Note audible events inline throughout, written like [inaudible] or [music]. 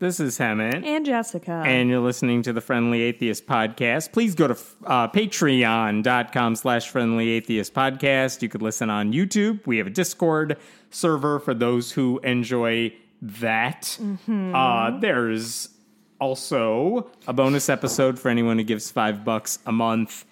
This is Hemant. And Jessica. And you're listening to the Friendly Atheist Podcast. Please go to uh, patreon.com slash friendly atheist podcast. You could listen on YouTube. We have a Discord server for those who enjoy that. Mm-hmm. Uh, there's also a bonus episode for anyone who gives five bucks a month.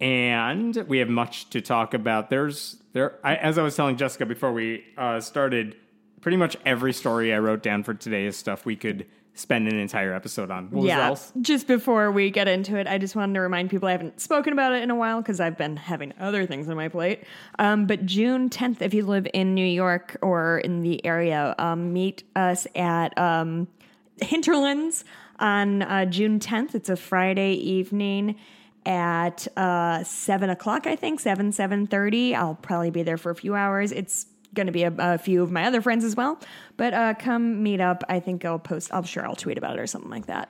And we have much to talk about. There's there, I, as I was telling Jessica before we uh, started, pretty much every story I wrote down for today is stuff we could spend an entire episode on. What yeah. else? Just before we get into it, I just wanted to remind people I haven't spoken about it in a while because I've been having other things on my plate. Um, but June 10th, if you live in New York or in the area, um, meet us at um, Hinterlands on uh, June 10th. It's a Friday evening at uh, 7 o'clock, I think, 7, 7.30. I'll probably be there for a few hours. It's going to be a, a, few of my other friends as well. But uh, come meet up. I think I'll post, I'm sure I'll tweet about it or something like that.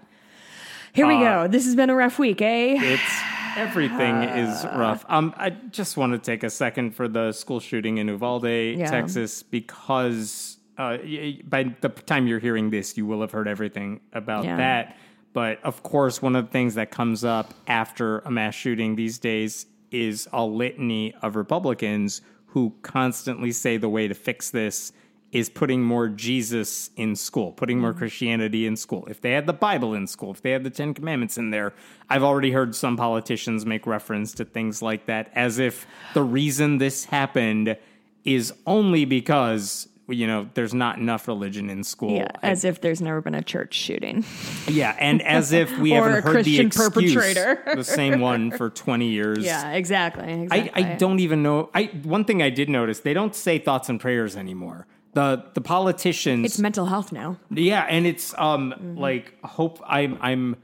Here we Uh, go. This has been a rough week, eh? It's everything [sighs] is rough. Um, I just want to take a second for the school shooting in Uvalde, Yeah. Texas, because uh, by the time you're hearing this, you will have heard everything about Yeah. that. But of course, one of the things that comes up after a mass shooting these days is a litany of Republicans who constantly say the way to fix this is putting more Jesus in school, putting more mm-hmm. Christianity in school. If they had the Bible in school, if they had the Ten Commandments in there, I've already heard some politicians make reference to things like that as if the reason this happened is only because you know there's not enough religion in school. yeah, as if there's never been a church shooting. yeah, and [laughs] as if we haven't heard Christian the excuse, perpetrator. the same one for 20 years. Yeah, exactly. I. I don't even know. I one thing I did notice they don't say thoughts and prayers anymore. The the politicians It's mental health now. yeah, and it's um Mm-hmm. like hope I'm I'm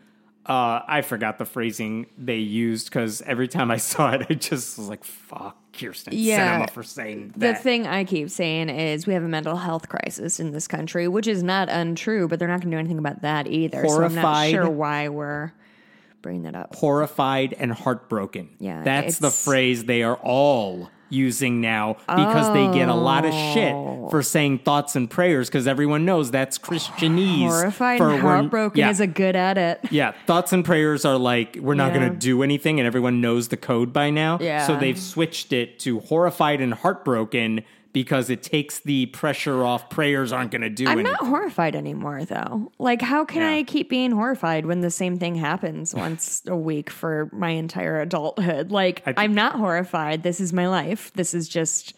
uh I forgot the phrasing they used because every time I [laughs] saw it, I just was like fuck Kyrsten Yeah. Sinema for saying The thing I keep saying is we have a mental health crisis in this country, which is not untrue, but they're not going to do anything about that either. So I'm not Horrified. sure why we're bringing that up. Horrified and heartbroken. Yeah, that's the phrase they are all using now because they get a lot of shit Oh. for saying thoughts and prayers because everyone knows that's Christianese. Horrified for and heartbroken yeah. is a good edit. Yeah, thoughts and prayers are like we're not Yeah. going to do anything, and everyone knows the code by now. Yeah. So they've switched it to horrified and heartbroken because it takes the pressure off. Prayers aren't going to do I'm anything. not horrified anymore, though. Like, how can Yeah. I keep being horrified when the same thing happens once a week for my entire adulthood? Like, I- I'm not horrified. This is my life. This is just.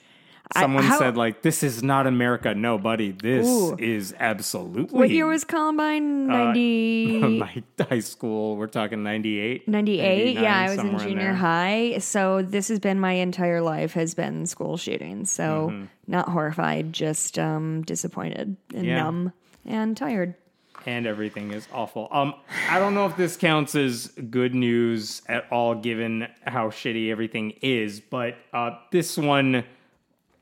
I- Someone how- said like, "This is not America." No, buddy, this Ooh. is absolutely. What year was Columbine? 90. [laughs] my high school? We're talking ninety eight. 98 yeah i was in junior high so this has been my entire life has been school shootings so Mm-hmm. not horrified just um disappointed and Yeah. numb and tired and everything is awful. Um, I don't know if this counts as good news at all, given how shitty everything is, but uh, this one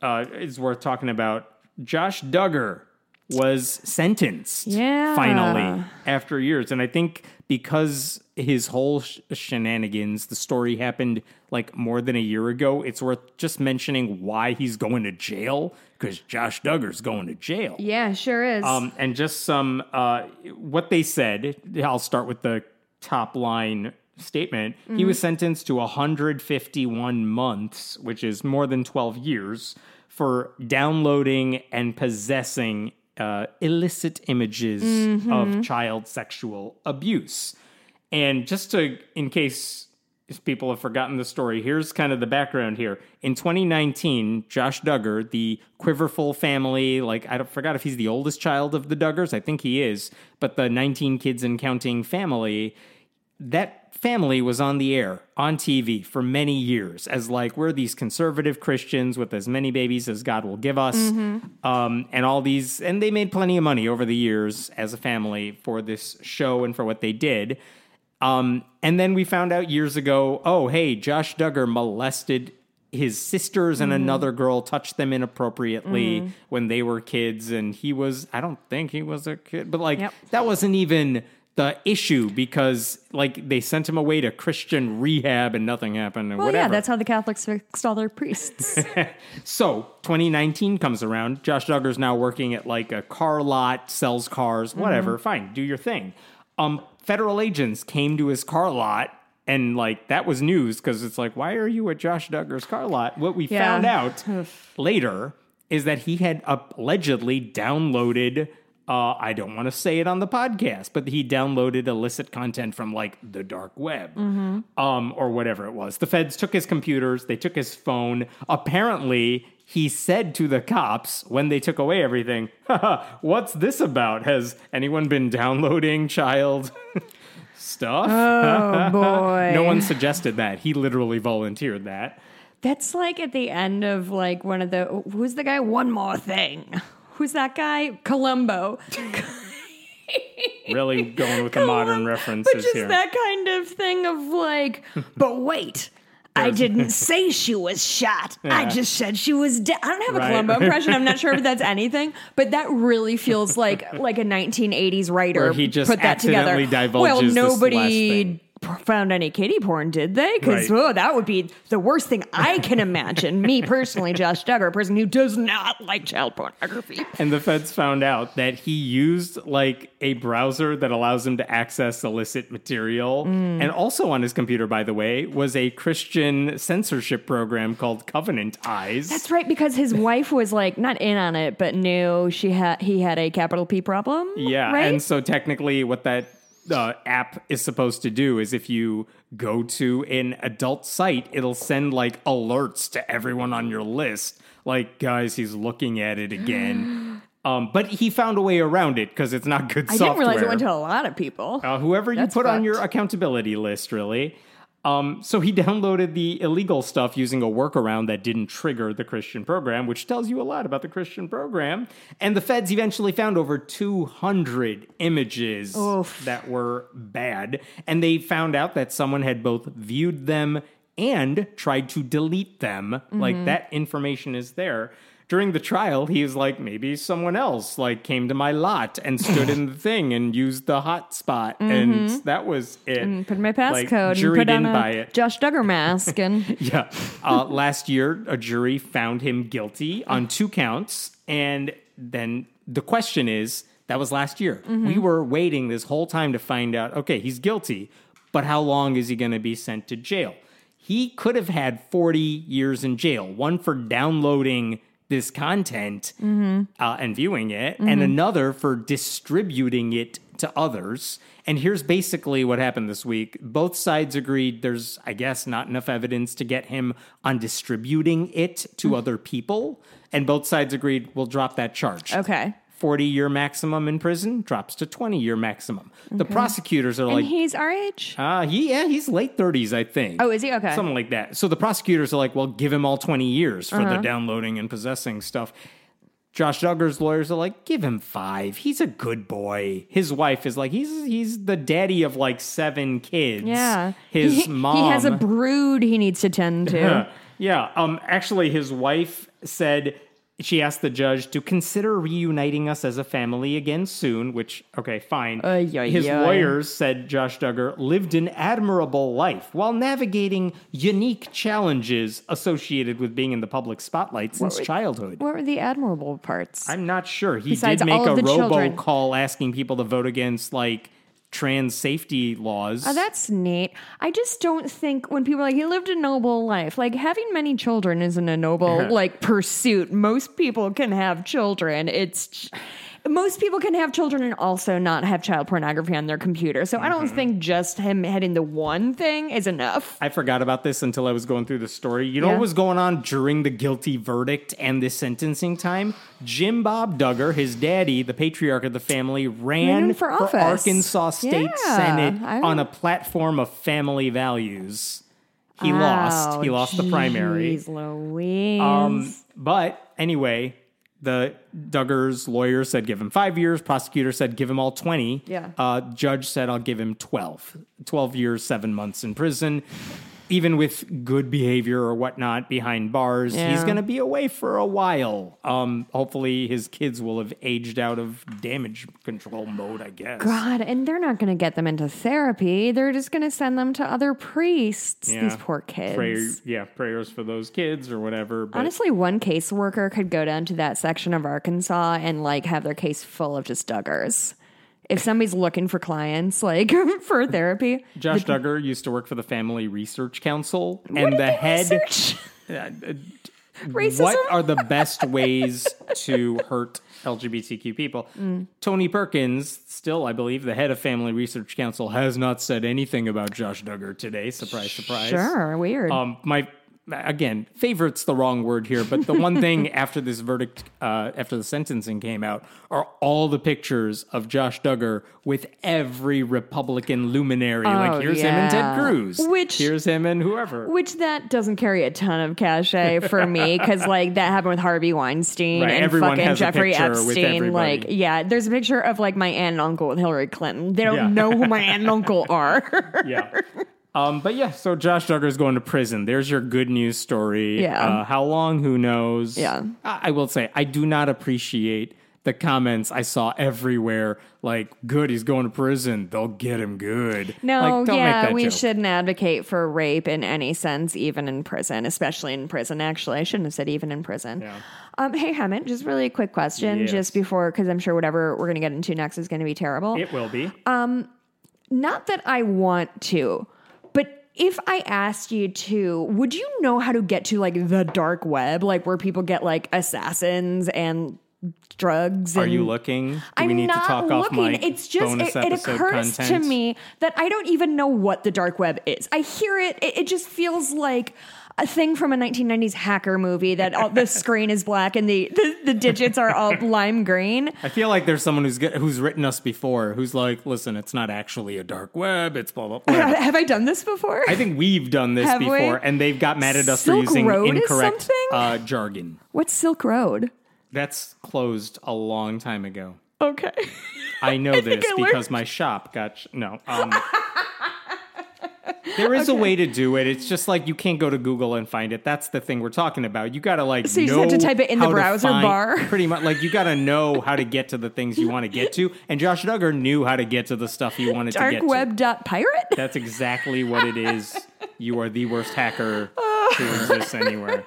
uh, is worth talking about. Josh Duggar was sentenced, Yeah. finally after years, and I think because his whole sh- shenanigans, the story happened like more than a year ago. It's worth just mentioning why he's going to jail because Josh Duggar's going to jail. yeah sure is Um, and just some uh, what they said. I'll start with the top line statement. He was sentenced to 151 months, which is more than 12 years, for downloading and possessing uh, illicit images of child sexual abuse. And just to, in case people have forgotten the story, here's kind of the background here. In 2019, Josh Duggar, the Quiverful family, like I don't, forgot if he's the oldest child of the Duggars, I think he is, but the 19 kids and counting family, that family was on the air on TV for many years as like we're these conservative Christians with as many babies as God will give us, um, and all these, and they made plenty of money over the years as a family for this show and for what they did. Um, and then we found out years ago, oh hey, Josh Duggar molested his sisters and another girl touched them inappropriately when they were kids, and he was, I don't think he was a kid, but like Yep. that wasn't even the issue because like they sent him away to Christian rehab and nothing happened and Well, whatever. yeah, that's how the Catholics fixed all their priests. [laughs] So 2019 comes around. Josh Duggar's now working at like a car lot, sells cars, whatever. Fine, do your thing. Um, federal agents came to his car lot, and like that was news because it's like, why are you at Josh Duggar's car lot? What we Yeah. found out later is that he had allegedly downloaded. Uh, I don't want to say it on the podcast, but he downloaded illicit content from like the dark web um, or whatever it was. The feds took his computers, they took his phone. Apparently, he said to the cops when they took away everything, "Haha, What's this about? Has anyone been downloading child [laughs] stuff? oh [laughs] boy. no one suggested that. He literally volunteered that. That's like at the end of like one of the who's the guy? One more thing. Who's that guy? Columbo. [laughs] Really going with the modern But references just here. that kind of thing of like, [laughs] but wait. I didn't [laughs] say she was shot. I just said she was dead. I don't have a Right. Columbo impression. I'm not sure if that's anything, but that really feels like like a 1980s writer Where he just put that together. well, nobody found any kitty porn, did they? Because Right. oh, that would be the worst thing I can imagine. Me personally, Josh Duggar, a person who does not like child pornography. And the feds found out that he used like a browser that allows him to access illicit material. Mm. And also on his computer, by the way, was a Christian censorship program called Covenant Eyes. That's right, because his wife was like not in on it, but knew she had he had a capital P problem. yeah. right. And so technically, what that uh, app is supposed to do is if you go to an adult site, it'll send like alerts to everyone on your list. Like, guys, he's looking at it again. [gasps] um, but he found a way around it because it's not good software. I software. didn't realize it went to a lot of people. uh, whoever you That's put on your accountability list, really. Um, so he [laughs] downloaded the illegal stuff using a workaround that didn't trigger the Christian program, which tells you a lot about the Christian program. And the feds eventually found over 200 images Oof. that were bad. And they found out that someone had both viewed them and tried to delete them. Like that information is there. During the trial, he was like, maybe someone else like came to my lot and stood in the [laughs] thing and used the hotspot, mm-hmm. and that was it. Put in my Like, passcode jury and put on a. Josh Duggar mask and [laughs] Yeah. Uh, last year, a jury found him guilty on mm. two counts. And then the question is that was last year. We mm-hmm. were waiting this whole time to find out okay, he's guilty, but how long is he going to be sent to jail? He could have had 40 years in jail one for downloading this content mm-hmm. uh, and viewing it, and mm-hmm. another for distributing it to others. And here's basically what happened this week. Both sides agreed there's, I guess, not enough evidence to get him on distributing it to mm-hmm. other people. And both sides agreed we'll drop that charge. okay. 40 year maximum in prison drops to 20 year maximum. The prosecutors are And like, he's our age. uh, he, yeah, he's late 30s, I think. Oh, is he? Okay. Something like that. So the prosecutors are like, well, give him all 20 years for Uh-huh. the downloading and possessing stuff. Josh Duggar's lawyers are like, give him five. He's a good boy. His wife is like, he's he's the daddy of like seven kids. yeah. His he, mom. He has a brood he needs to tend to. [laughs] yeah. Um. Actually, his wife said she asked the judge to consider reuniting us as a family again soon. Which, okay, fine. Ay, ay, his ay. lawyers said Josh Duggar lived an admirable life while navigating unique challenges associated with being in the public spotlight since childhood. What were the admirable parts? I'm not sure. He Besides did make a robocall asking people to vote against like trans safety laws. Oh, that's neat. I just don't think when people are like he lived a noble life, like having many children isn't a noble like pursuit. Most people can have children. It's most people can have children and also not have child pornography on their computer. So I Mm-hmm. don't think just him heading the one thing is enough. I forgot about this until I was going through the story. You know Yeah. what was going on during the guilty verdict and the sentencing time? Jim Bob Duggar, his daddy, the patriarch of the family, ran Ran for office. Arkansas State Yeah, Senate I on a platform of family values. He lost. He Oh, lost the primary. Louise. Um, but anyway, the Duggar's lawyer said give him five years. Prosecutor said give him all 20. Yeah. Uh, judge said I'll give him 12. 12 years, seven months in prison. Even with good behavior or whatnot behind bars, he's going to be away for a while. Um, hopefully, his kids will have aged out of damage control mode. I guess. God, and they're not going to get them into therapy. They're just going to send them to other priests. Yeah. These poor kids. Prayer, yeah, prayers for those kids or whatever. But Honestly, one caseworker could go down to that section of Arkansas and like have their case full of just Duggars. If somebody's looking for clients, like [laughs] for therapy, Josh Duggar used to work for the Family Research Council, and the head. [laughs] Racism. What are the best [laughs] ways to hurt LGBTQ people? Mm. Tony Perkins, still, I believe, the head of Family Research Council, has not said anything about Josh Duggar today. Surprise, surprise. Sure, weird. Um, my again, favorite's the wrong word here, but the one thing [laughs] after this verdict, uh, after the sentencing came out, are all the pictures of Josh Duggar with every Republican luminary. Oh, like here's him and Ted. Cruz. Which- here's him and whoever. Which that doesn't carry a ton of cachet for me because [laughs] like that happened with Harvey Weinstein Right, and fucking Jeffrey Epstein. Like, yeah, there's a picture of like my aunt and uncle with Hillary Clinton. They don't Yeah. know who my aunt and [laughs] uncle are. yeah. Um, but yeah, so Josh Duggar is going to prison. There's your good news story. Yeah. Uh, how long? Who knows? Yeah. I, I will say, I do not appreciate the comments I saw everywhere. Like, good, he's going to prison. They'll get him good. No, like, don't make yeah, we joke. shouldn't advocate for rape in any sense, even in prison, especially in prison. Actually, I shouldn't have said even in prison. Yeah. Um, hey, Hemant, just really a quick question, Yes. just before, because I'm sure whatever we're going to get into next is going to be terrible. It will be. Um, Not that I want to, if I asked you to, would you know how to get to like the dark web, like where people get like assassins and drugs? Are you looking? Do I'm we need not to talk off looking. It's just it, it occurs to me that I don't even know what the dark web is. I hear it. It, it just feels like a thing from a 1990s hacker movie that all, the [laughs] screen is black and the, the, the digits are all [laughs] lime green. I feel like there's someone who's get, who's written us before who's like, listen, it's not actually a dark web. It's blah blah blah. Have, have I done this before? I think we've done this Have we? before, and they've got mad at us Silk for using Road incorrect uh, jargon. What's Silk Road? That's closed a long time ago. Okay. I know [laughs] think this I learned- because my shop got sh- no. Um, there is a way to do it. It's just like you can't go to Google and find it. That's the thing we're talking about. You got to like. So you just have to know type it in the how to browser find- bar? [laughs] Pretty much, like you got to know how to get to the things you want to get to. And Josh Duggar knew how to get to the stuff he wanted to Dark get to. web dot pirate? That's exactly what it is. You are the worst hacker who [laughs] exists anywhere.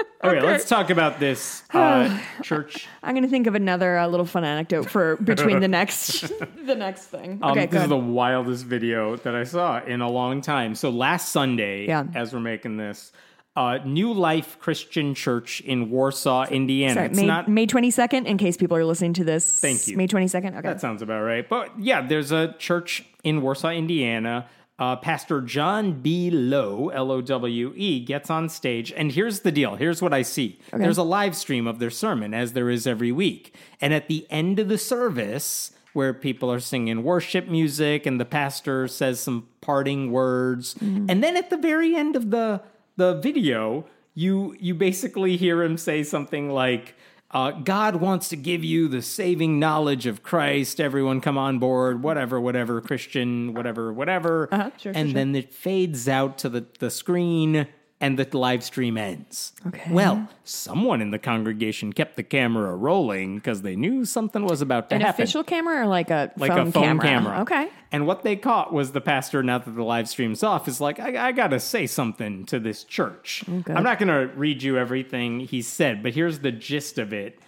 [laughs] Okay, let's talk about this uh, [sighs] church. I'm going to think of another uh, little fun anecdote for [laughs] between the next [laughs] the next thing. Um, Okay, this is the wildest video that I saw in a long time. So last Sunday, Yeah. as we're making this, uh, New Life Christian Church in Warsaw, Indiana. Sorry, it's May, not. May 22nd, in case people are listening to this. Thank you. May 22nd. Okay. That sounds about right. But yeah, there's a church in Warsaw, Indiana. Uh, Pastor John B. Lowe, L O W E, gets on stage. And here's the deal here's what I see there's a live stream of their sermon, as there is every week. And at the end of the service, where people are singing worship music and the pastor says some parting words. And then at the very end of the the video, you you basically hear him say something like, uh, God wants to give you the saving knowledge of Christ. Everyone come on board, whatever, whatever, Christian, whatever, whatever. Uh-huh, sure, and sure, then it fades out to the, the screen and the live stream ends. Okay. Well, someone in the congregation kept the camera rolling because they knew something was about to happen. An happen official camera or like a like phone a phone camera? camera. Okay. And what they caught was the pastor, now that the live stream's off, is like, I, I got to say something to this church. Okay. I'm not to read you everything he said, but here's the gist of it.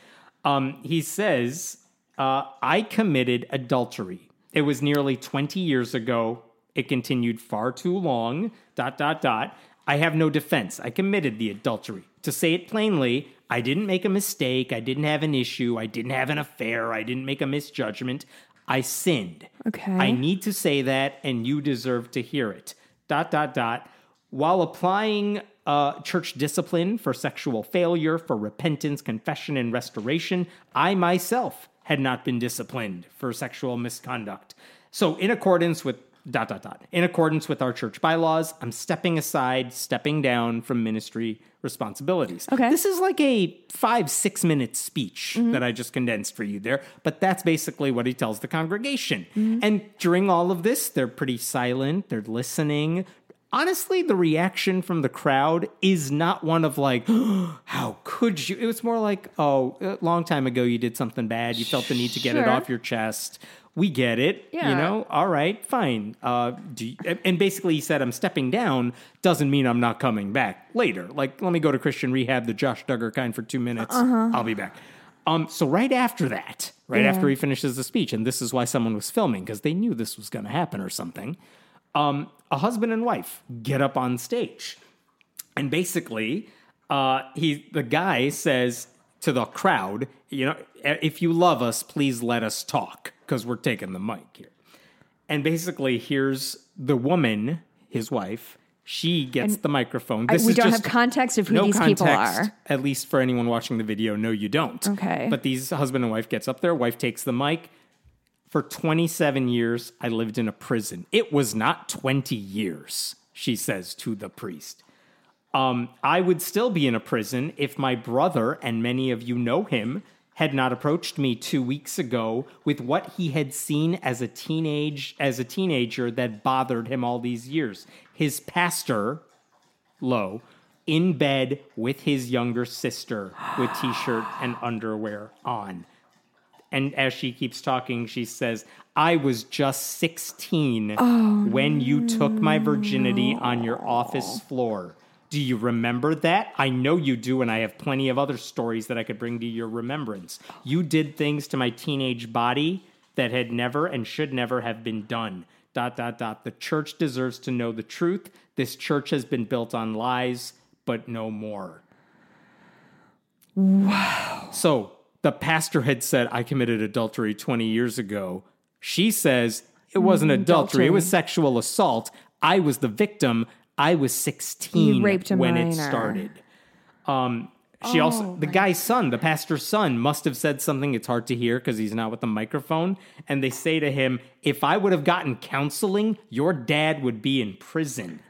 Um, he says, uh, I committed adultery. It was nearly 20 years ago. It continued far too long. Dot, dot, dot. I have no defense. I committed the adultery. To say it plainly, I didn't make a mistake. I didn't have an issue. I didn't have an affair. I didn't make a misjudgment. I sinned. Okay. I need to say that, and you deserve to hear it. Dot, dot, dot. While applying uh, church discipline for sexual failure, for repentance, confession, and restoration, I myself had not been disciplined for sexual misconduct. So, in accordance with dot, dot, dot, in accordance with our church bylaws, I'm stepping aside, stepping down from ministry responsibilities. Okay. This is like a five, six minute speech mm-hmm. that I just condensed for you there, but that's basically what he tells the congregation. Mm-hmm. And during all of this, they're pretty silent, they're listening. honestly, the reaction from the crowd is not one of like, [gasps] how could you? It was more like, oh, a long time ago you did something bad. You felt the need to get it off your chest. We get it. Yeah. You know, all right, fine. Uh, do you, and basically he said, I'm stepping down doesn't mean I'm not coming back later. Like, let me go to Christian rehab, the Josh Duggar kind for two minutes. I'll be back. Um, so right after that, right Yeah. after he finishes the speech, and this is why someone was filming because they knew this was going to happen or something. Um, a husband and wife get up on stage, and basically, uh, he the guy says to the crowd, you know, if you love us, please let us talk because we're taking the mic here. And basically, here's the woman, his wife. She gets the microphone. I- we don't just have context of who no these context, people are. At least for anyone watching the video, no, you don't. Okay. But these husband and wife gets up there. Wife takes the mic. For 27 years, I lived in a prison. It was not 20 years, she says to the priest. Um, I would still be in a prison if my brother, and many of you know him, had not approached me two weeks ago with what he had seen as a teenage as a teenager that bothered him all these years. His pastor, Lowe, in bed with his younger sister with t-shirt and underwear on. And as she keeps talking, she says, I was just 16 when you took my virginity on your office floor. Do you remember that? I know you do, and I have plenty of other stories that I could bring to your remembrance. You did things to my teenage body that had never and should never have been done. Dot, dot, dot. The church deserves to know the truth. This church has been built on lies, but no more. Wow. So the pastor had said, I committed adultery 20 years ago. She says, it wasn't mm, adultery, it was sexual assault. I was the victim. I was 16 raped a when it started. Um, she also, the guy's son, the pastor's son, must have said something. It's hard to hear because he's not with the microphone. And they say to him, If I would have gotten counseling, your dad would be in prison.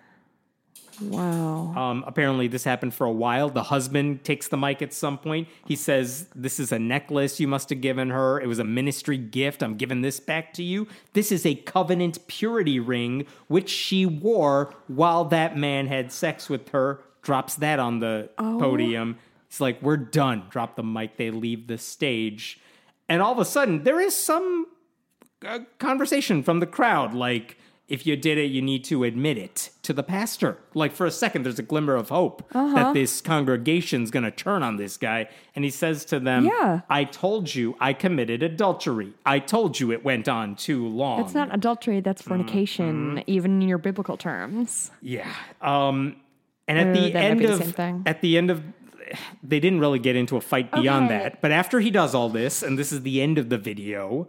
Wow. Um, apparently, this happened for a while. The husband takes the mic at some point. He says, This is a necklace you must have given her. It was a ministry gift. I'm giving this back to you. This is a covenant purity ring, which she wore while that man had sex with her. Drops that on the podium. It's like, We're done. Drop the mic. They leave the stage. And all of a sudden, there is some uh, conversation from the crowd like if you did it you need to admit it to the pastor like for a second there's a glimmer of hope Uh-huh. that this congregation's going to turn on this guy and he says to them Yeah. i told you i committed adultery i told you it went on too long That's not adultery, that's fornication, Mm-hmm. even in your biblical terms. yeah um and at Uh, the end the of same thing. at the end of they didn't really get into a fight beyond Okay. that but after he does all this and this is the end of the video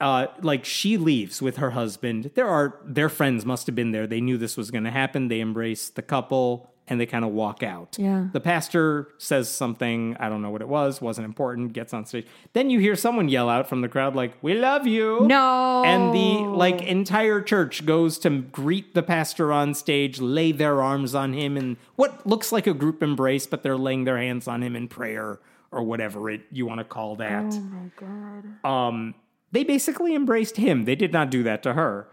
uh, like she leaves with her husband. There are their friends must have been there. They knew this was going to happen. They embrace the couple and they kind of walk out. Yeah. The pastor says something. I don't know what it was. Wasn't important. Gets on stage. Then you hear someone yell out from the crowd like, "We love you." No. And the like entire church goes to greet the pastor on stage, lay their arms on him and what looks like a group embrace, but they're laying their hands on him in prayer or whatever it you want to call that Oh my god. um, they basically embraced him. They did not do that to her.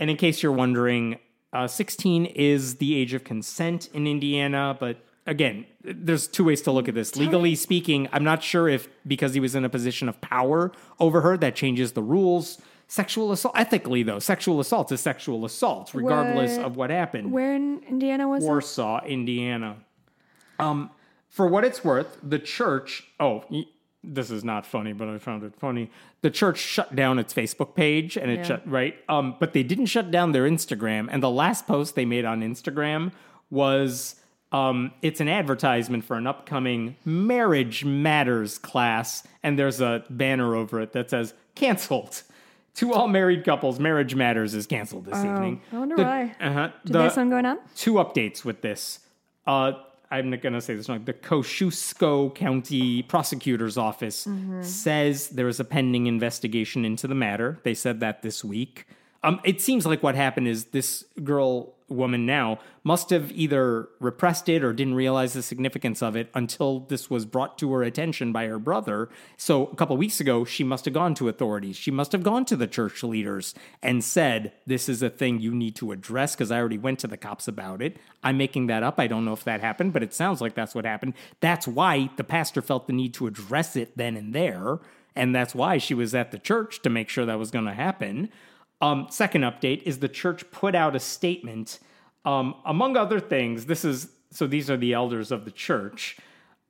And in case you're wondering, uh, 16 is the age of consent in Indiana, but again, there's two ways to look at this. Legally speaking, I'm not sure if because he was in a position of power over her, that changes the rules. Sexual assault, ethically though, sexual assault is sexual assault, regardless What- of what happened. Where in Indiana was it? Warsaw, Indiana. Um, for what it's worth, the church. Oh, this is not funny, but I found it funny. The church shut down its Facebook page, and it Yeah. shut right. Um, but they didn't shut down their Instagram. And the last post they made on Instagram was. Um, it's an advertisement for an upcoming marriage matters class, and there's a banner over it that says "canceled." To all married couples, marriage matters is canceled this evening. I wonder The- why. Uh-huh. Did they have something going on? two updates with this. Uh, I'm not going to say this wrong. The Kosciusko County Prosecutor's Office says there is a pending investigation into the matter. They said that this week. Um, it seems like what happened is this girl woman now, must have either repressed it or didn't realize the significance of it until this was brought to her attention by her brother. So a couple weeks ago, she must have gone to authorities. She must have gone to the church leaders and said, This is a thing you need to address because I already went to the cops about it. I'm making that up. I don't know if that happened, but it sounds like that's what happened. That's why the pastor felt the need to address it then and there. And that's why she was at the church to make sure that was going to happen. Um, second update is the church put out a statement. Um, among other things, this is so these are the elders of the church.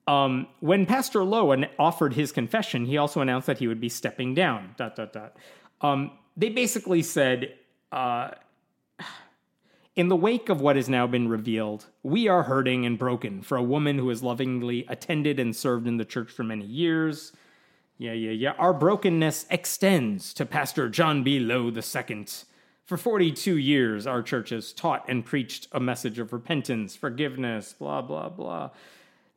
Um, when Pastor Lowe offered his confession, he also announced that he would be stepping down. Dot dot dot. Um, they basically said, uh, in the wake of what has now been revealed, we are hurting and broken for a woman who has lovingly attended and served in the church for many years. Yeah, yeah, yeah. Our brokenness extends to Pastor John B. Lowe II. For 42 years, our church has taught and preached a message of repentance, forgiveness, blah, blah, blah.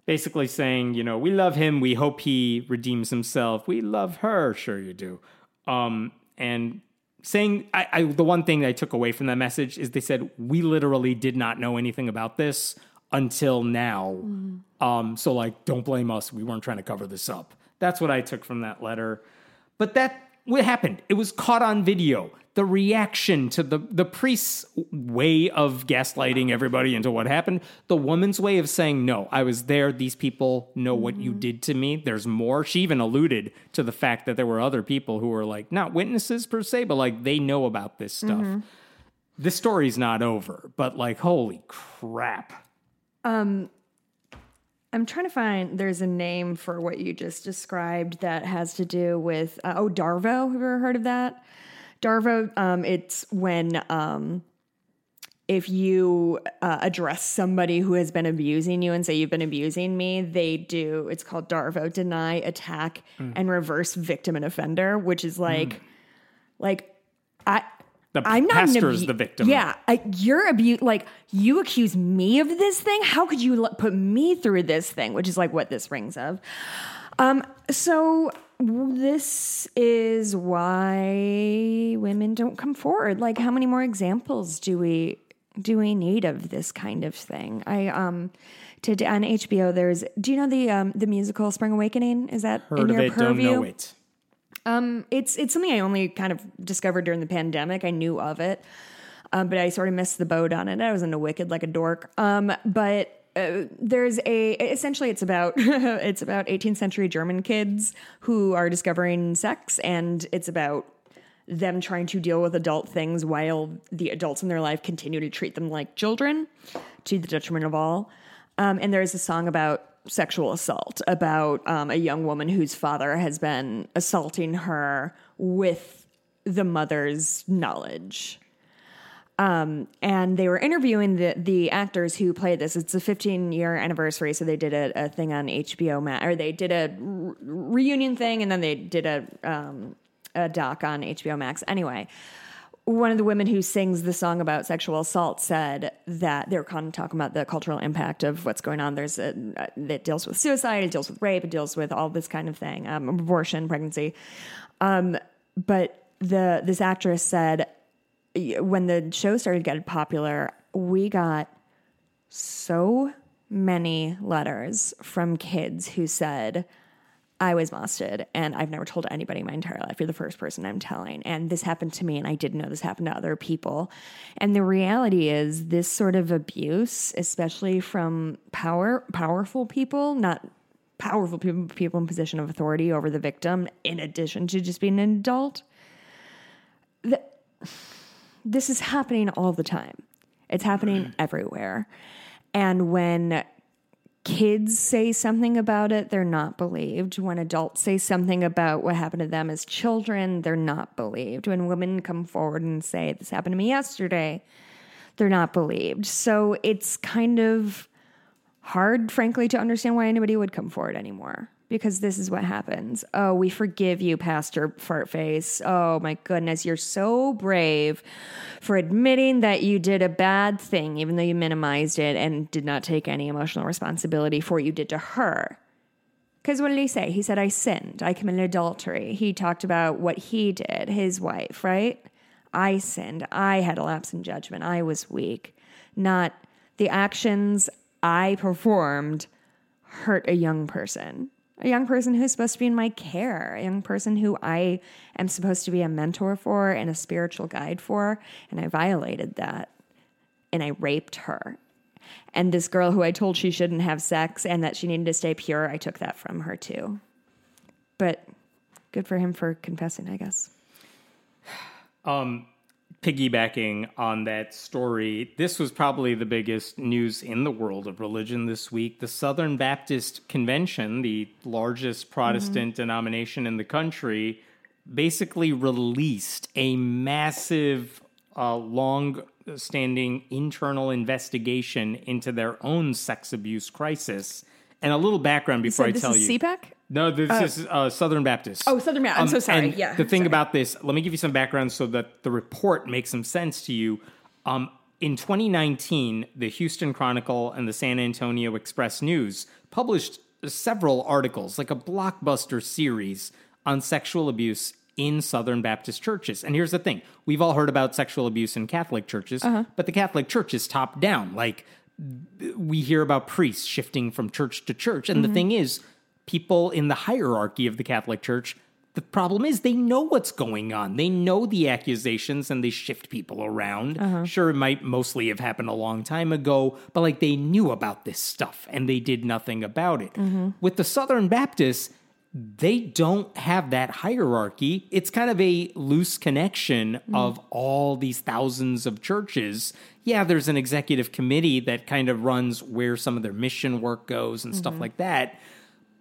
Basically saying, you know, we love him. We hope he redeems himself. We love her. Sure, you do. Um, and saying, I, I, the one thing I took away from that message is they said, we literally did not know anything about this until now. Mm. Um, so, like, don't blame us. We weren't trying to cover this up. That's what I took from that letter. But that what happened? It was caught on video. The reaction to the the priest's way of gaslighting everybody into what happened, the woman's way of saying, No, I was there. These people know what you mm-hmm. did to me. There's more. She even alluded to the fact that there were other people who were like, not witnesses per se, but like they know about this stuff. Mm-hmm. This story's not over, but like, holy crap. Um, I'm trying to find. There's a name for what you just described that has to do with uh, oh Darvo. Have you ever heard of that? Darvo. Um, it's when um, if you uh, address somebody who has been abusing you and say you've been abusing me, they do. It's called Darvo: deny, attack, mm. and reverse victim and offender, which is like, mm. like I the I'm not pastor is the victim. Yeah, I, you're abuse. Like you accuse me of this thing. How could you put me through this thing? Which is like what this rings of. Um. So this is why women don't come forward. Like, how many more examples do we do we need of this kind of thing? I um. To, on HBO, there's. Do you know the um, the musical Spring Awakening? Is that Heard in your purpose? I don't know it, purview? Um, it's it's something I only kind of discovered during the pandemic. I knew of it, um, but I sort of missed the boat on it. I was into Wicked like a dork. Um, but uh, there's a essentially it's about [laughs] it's about 18th century German kids who are discovering sex, and it's about them trying to deal with adult things while the adults in their life continue to treat them like children, to the detriment of all. Um, and there's a song about sexual assault about um, a young woman whose father has been assaulting her with the mother's knowledge. Um, and they were interviewing the the actors who played this. It's a 15 year anniversary, so they did a, a thing on HBO Max, or they did a re- reunion thing, and then they did a um, a doc on HBO Max. Anyway, one of the women who sings the song about sexual assault said that they were kind of talking about the cultural impact of what's going on. There's a that deals with suicide, it deals with rape, it deals with all this kind of thing, um, abortion, pregnancy. Um, but the this actress said when the show started getting popular, we got so many letters from kids who said I was molested and I've never told anybody my entire life. You're the first person I'm telling. And this happened to me and I didn't know this happened to other people. And the reality is this sort of abuse, especially from power powerful people, not powerful people, people in position of authority over the victim, in addition to just being an adult. This is happening all the time. It's happening everywhere. And when kids say something about it, they're not believed. When adults say something about what happened to them as children, they're not believed. When women come forward and say, This happened to me yesterday, they're not believed. So it's kind of hard, frankly, to understand why anybody would come forward anymore because this is what happens. Oh, we forgive you, Pastor Fartface. Oh my goodness, you're so brave for admitting that you did a bad thing, even though you minimized it and did not take any emotional responsibility for what you did to her. Because what did he say? He said, I sinned. I committed adultery. He talked about what he did, his wife, right? I sinned. I had a lapse in judgment. I was weak. Not the actions I performed hurt a young person. A young person who's supposed to be in my care, a young person who I am supposed to be a mentor for and a spiritual guide for. And I violated that. And I raped her. And this girl who I told she shouldn't have sex and that she needed to stay pure, I took that from her too. But good for him for confessing, I guess. [sighs] Um, piggybacking on that story, this was probably the biggest news in the world of religion this week. The Southern Baptist Convention, the largest Protestant Mm-hmm. denomination in the country, basically released a massive, uh, long standing internal investigation into their own sex abuse crisis. And a little background before I tell you. CPAC? No, this is uh, Southern Baptist. Oh, Southern Baptist. I'm so sorry. and Yeah, The thing sorry. about this, let me give you some background so that the report makes some sense to you. Um, in 2019, the Houston Chronicle and the San Antonio Express News published several articles, like a blockbuster series on sexual abuse in Southern Baptist churches. And here's the thing we've all heard about sexual abuse in Catholic churches, Uh-huh. but the Catholic Church is top down. Like, we hear about priests shifting from church to church. And Mm-hmm. the thing is, people in the hierarchy of the Catholic Church, the problem is they know what's going on. They know the accusations and they shift people around. Uh-huh. Sure, it might mostly have happened a long time ago, but like they knew about this stuff and they did nothing about it. Mm-hmm. With the Southern Baptists, they don't have that hierarchy. It's kind of a loose connection of all these thousands of churches. Yeah, there's an executive committee that kind of runs where some of their mission work goes and stuff like that.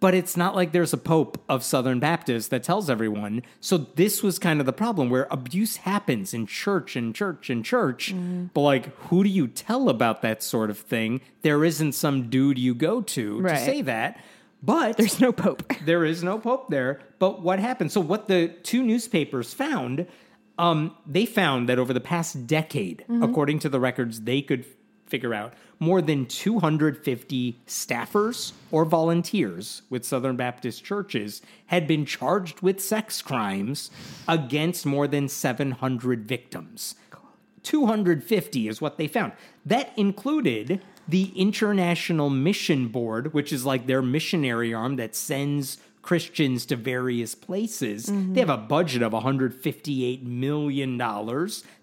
But it's not like there's a pope of Southern Baptists that tells everyone. So this was kind of the problem where abuse happens in church and church and church. But like, who do you tell about that sort of thing? There isn't some dude you go to to say that. But There's no pope. [laughs] there is no pope there. But what happened? So what the two newspapers found, um, they found that over the past decade, according to the records they could figure out, more than 250 staffers or volunteers with Southern Baptist churches had been charged with sex crimes against more than 700 victims. 250 is what they found. That included the International Mission Board, which is like their missionary arm that sends Christians to various places. Mm-hmm. They have a budget of $158 million.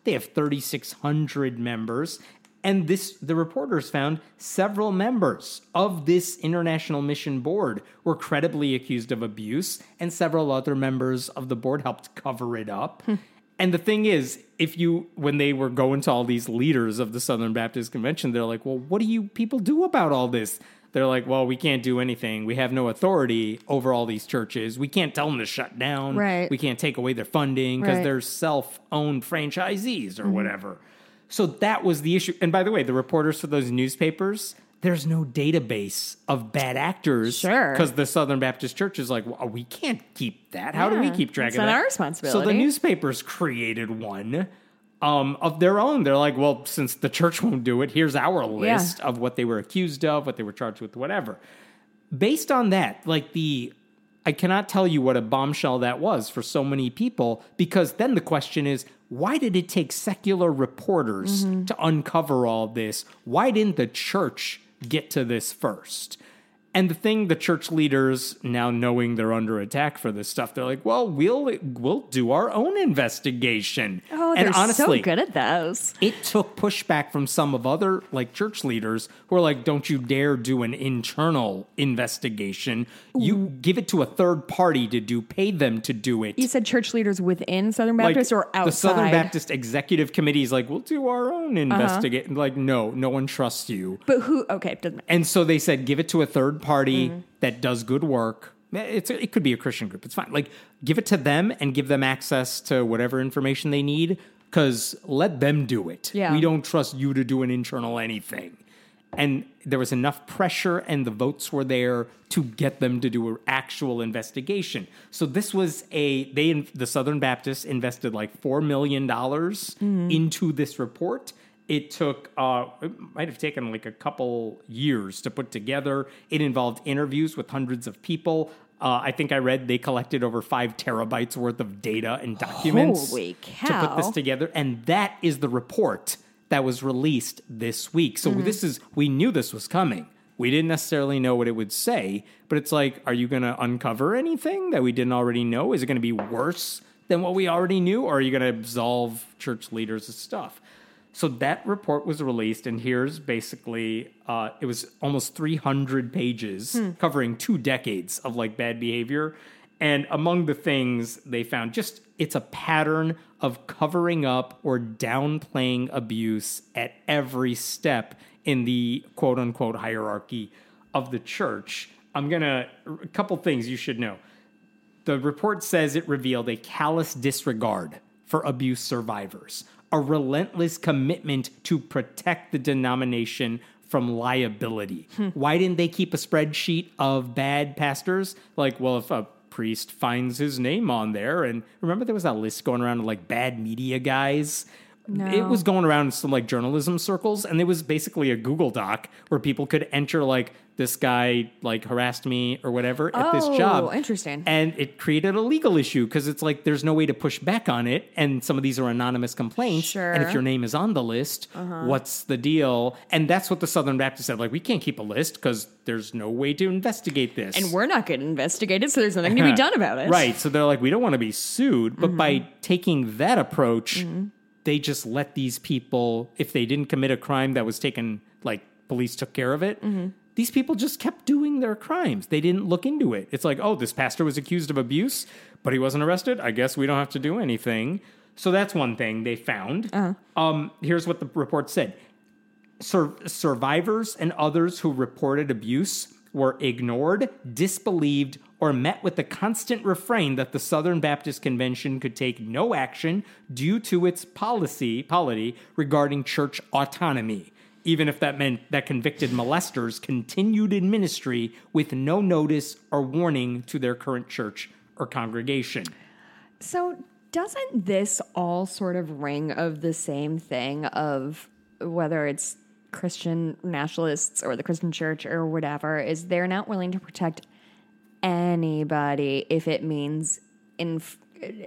They have 3,600 members. And this, the reporters found several members of this International Mission Board were credibly accused of abuse, and several other members of the board helped cover it up. Hmm. And the thing is, if you, when they were going to all these leaders of the Southern Baptist Convention, they're like, well, what do you people do about all this? They're like, well, we can't do anything. We have no authority over all these churches. We can't tell them to shut down. Right. We can't take away their funding because Right. they're self owned franchisees or mm-hmm. whatever. So that was the issue. And by the way, the reporters for those newspapers, there's no database of bad actors. Sure. Because the Southern Baptist Church is like, well, we can't keep that. How do we keep track it's of not that? our So the newspapers created one um, of their own. They're like, well, since the church [laughs] won't do it, here's our list of what they were accused of, what they were charged with, whatever. Based on that, like the, I cannot tell you what a bombshell that was for so many people because then the question is, why did it take secular reporters mm-hmm. to uncover all this? Why didn't the church get to this first? And the thing, the church leaders now knowing they're under attack for this stuff, they're like, "Well, we'll we'll do our own investigation." Oh, and they're honestly, so good at those. it took pushback from some of other like church leaders who are like, "Don't you dare do an internal investigation. You give it to a third party to do. Pay them to do it." You said church leaders within Southern Like, Baptist or outside? The Southern Baptist Executive Committee is like, "We'll do our own Uh-huh. Like, no, no one trusts you. But who? Okay, doesn't matter. And so they said, give it to a third party Mm-hmm. that does good work. It's it could be a Christian group. It's fine. Like give it to them and give them access to whatever information they need. Because let them do it. Yeah. We don't trust you to do an internal anything. And there was enough pressure, and the votes were there to get them to do an actual investigation. So this was a they the Southern Baptists invested like four million dollars Mm-hmm. into this report. It took uh, it might have taken like a couple years to put together. It involved interviews with hundreds of people. Uh, I think I read they collected over five terabytes worth of data and documents to put this together, and that is the report that was released this week. So Mm-hmm. this is we knew this was coming. We didn't necessarily know what it would say, but it's like, are you going to uncover anything that we didn't already know? Is it going to be worse than what we already knew, or are you going to absolve church leaders of stuff? So that report was released, and here's basically uh, it was almost 300 pages covering two decades of like bad behavior. And among the things they found, just it's a pattern of covering up or downplaying abuse at every step in the quote unquote hierarchy of the church. I'm gonna a couple things you should know. The report says it revealed a callous disregard for abuse survivors, a relentless commitment to protect the denomination from liability. Hmm. Why didn't they keep a spreadsheet of bad pastors? Like, well, if a priest finds his name on there, and remember there was that list going around of like bad media guys. It was going around in some like journalism circles, and it was basically a Google Doc where people could enter like this guy like harassed me or whatever at this Oh, job. interesting. And it created a legal issue because it's like there's no way to push back on it. And some of these are anonymous complaints. Sure. And if your name is on the list, what's the deal? And that's what the Southern Baptist said. Like, we can't keep a list because there's no way to investigate this. And we're not getting investigated, so there's nothing to be [laughs] done about it. Right. So they're like, we don't want to be sued. But by Mm-hmm. taking that approach, they just let these people, if they didn't commit a crime that was taken, like police took care of it, Mm-hmm. these people just kept doing their crimes. They didn't look into it. It's like, oh, this pastor was accused of abuse, but he wasn't arrested. I guess we don't have to do anything. So that's one thing they found. Uh-huh. Um, here's what the report said Sur- survivors and others who reported abuse were ignored, disbelieved, or met with the constant refrain that the Southern Baptist Convention could take no action due to its policy polity regarding church autonomy, even if that meant that convicted molesters continued in ministry with no notice or warning to their current church or congregation. So doesn't this all sort of ring of the same thing of whether it's Christian nationalists or the Christian church or whatever is they're not willing to protect anybody if it means inf-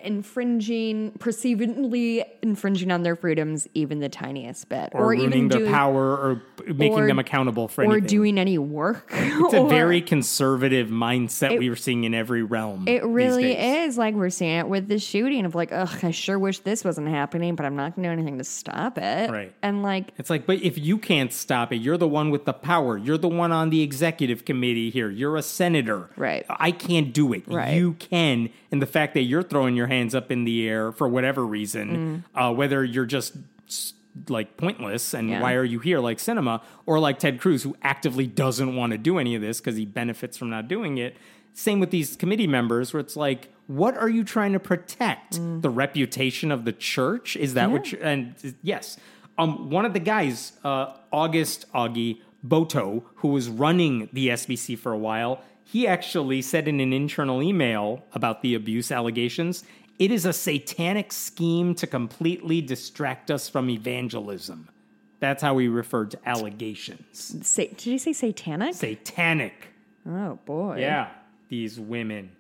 infringing perceivably infringing on their freedoms even the tiniest bit Or, ruining their doing- power or making or- them accountable for anything. or doing any work It's a [laughs] very conservative mindset we are seeing in every realm. It really is like we're seeing it with the shooting of like, ugh, I sure wish this wasn't happening, but I'm not going to do anything to stop it. Right. And like, It's like, but if you can't stop it, you're the one with the power. You're the one on the executive committee here. You're a senator. Right. I can't do it. Right. You can. And the fact that you're throwing your hands up in the air for whatever reason, uh, whether you're just like pointless and Yeah. why are you here like Sinema or like ted cruz who actively doesn't want to do any of this because he benefits from not doing it. Same with these committee members where it's like what are you trying to protect? The reputation of the church? Is that what You're, and yes. Um one of the guys uh august augie boto who was running the sbc for a while he actually said in an internal email about the abuse allegations it is a satanic scheme to completely distract us from evangelism that's how he referred to allegations sa- did you say satanic? satanic oh boy. yeah, these women.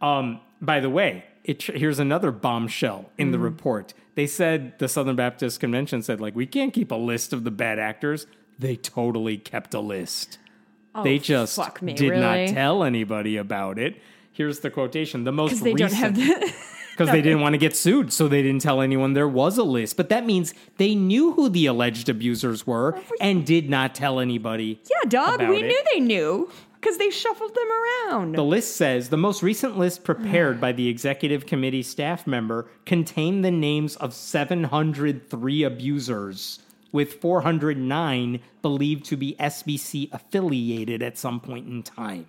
Um, by the way, it, here's another bombshell in Mm. the report. They said the Southern Baptist Convention said like we can't keep a list of the bad actors. They totally kept a list. Oh, they just Oh, me, did really? not tell anybody about it. Here's the quotation: the most they don't have recent- the. [laughs] [laughs] because they didn't want to get sued, so they didn't tell anyone there was a list. But that means they knew who the alleged abusers were and did not tell anybody. yeah, dog. We it. knew they knew because they shuffled them around. The list says the most recent list prepared by the executive committee staff member contained the names of 703 abusers, with 409 believed to be SBC affiliated at some point in time.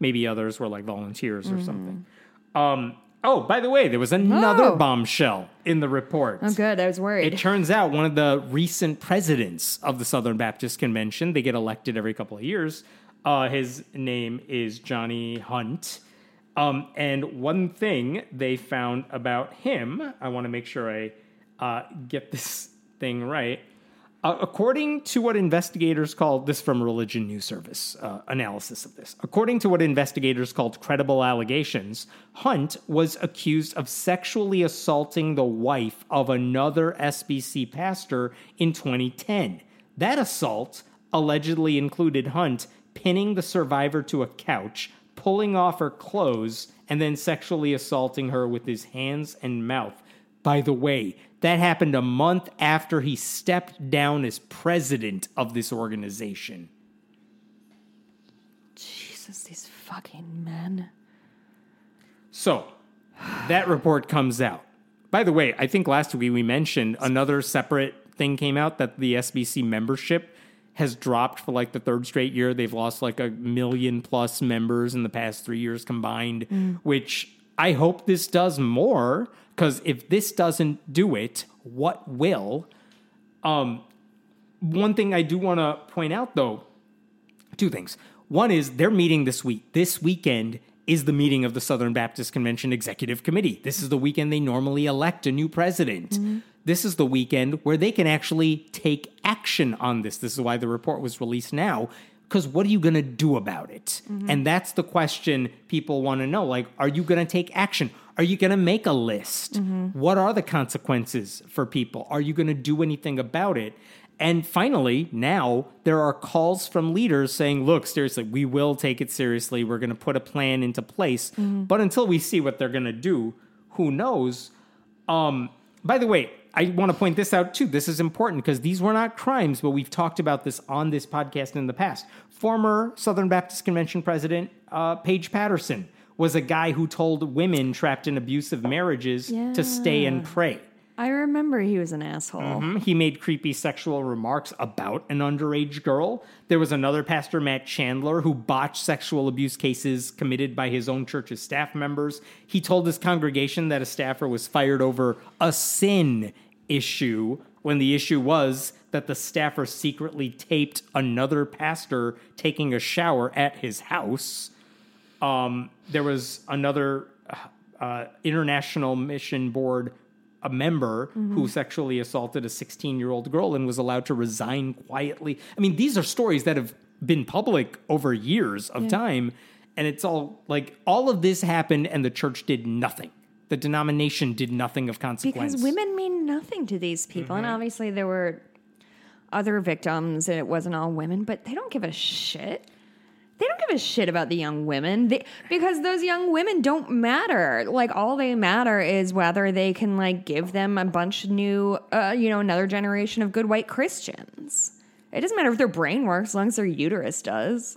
Maybe others were like volunteers or something. Um, oh, by the way, there was another Oh. bombshell in the report. oh, good. I was worried. It turns out one of the recent presidents of the Southern Baptist Convention, they get elected every couple of years. Uh, his name is Johnny Hunt. Um, and one thing they found about him, I want to make sure I uh, get this thing right. Uh, according to what investigators called this from Religion News Service uh, analysis of this, according to what investigators called credible allegations, Hunt was accused of sexually assaulting the wife of another SBC pastor in 2010. That assault allegedly included Hunt pinning the survivor to a couch, pulling off her clothes, and then sexually assaulting her with his hands and mouth. By the way, that happened a month after he stepped down as president of this organization. Jesus, these fucking men. So, that report comes out. By the way, I think last week we mentioned another separate thing came out that the SBC membership has dropped for like the third straight year. They've lost like a million plus members in the past three years combined, mm. which I hope this does more because if this doesn't do it, what will? Um, one thing I do want to point out though, two things. One is they're meeting this week. This weekend is the meeting of the Southern Baptist Convention Executive Committee. This is the weekend they normally elect a new president. This is the weekend where they can actually take action on this. This is why the report was released now. Because what are you going to do about it? And that's the question people want to know. Like, are you going to take action? Are you going to make a list? What are the consequences for people? Are you going to do anything about it? And finally, now there are calls from leaders saying, look, seriously, we will take it seriously. We're going to put a plan into place. But until we see what they're going to do, who knows? Um, by the way, I want to point this out too. This is important because these were not crimes, but we've talked about this on this podcast in the past. Former Southern Baptist Convention President uh, Paige Patterson was a guy who told women trapped in abusive marriages to stay and pray. I remember he was an asshole. He made creepy sexual remarks about an underage girl. There was another pastor, Matt Chandler, who botched sexual abuse cases committed by his own church's staff members. He told his congregation that a staffer was fired over a sin issue when the issue was that the staffer secretly taped another pastor taking a shower at his house. Um, there was another uh, uh, international mission board a member who mm-hmm. sexually assaulted a 16 year old girl and was allowed to resign quietly. I mean, these are stories that have been public over years of time. And it's all like all of this happened and the church did nothing. The denomination did nothing of consequence. Because women mean nothing to these people. And mm-hmm. obviously, there were other victims, and it wasn't all women, but they don't give a shit. They don't give a shit about the young women they, because those young women don't matter. Like all they matter is whether they can like give them a bunch of new, uh, you know, another generation of good white Christians. It doesn't matter if their brain works as long as their uterus does.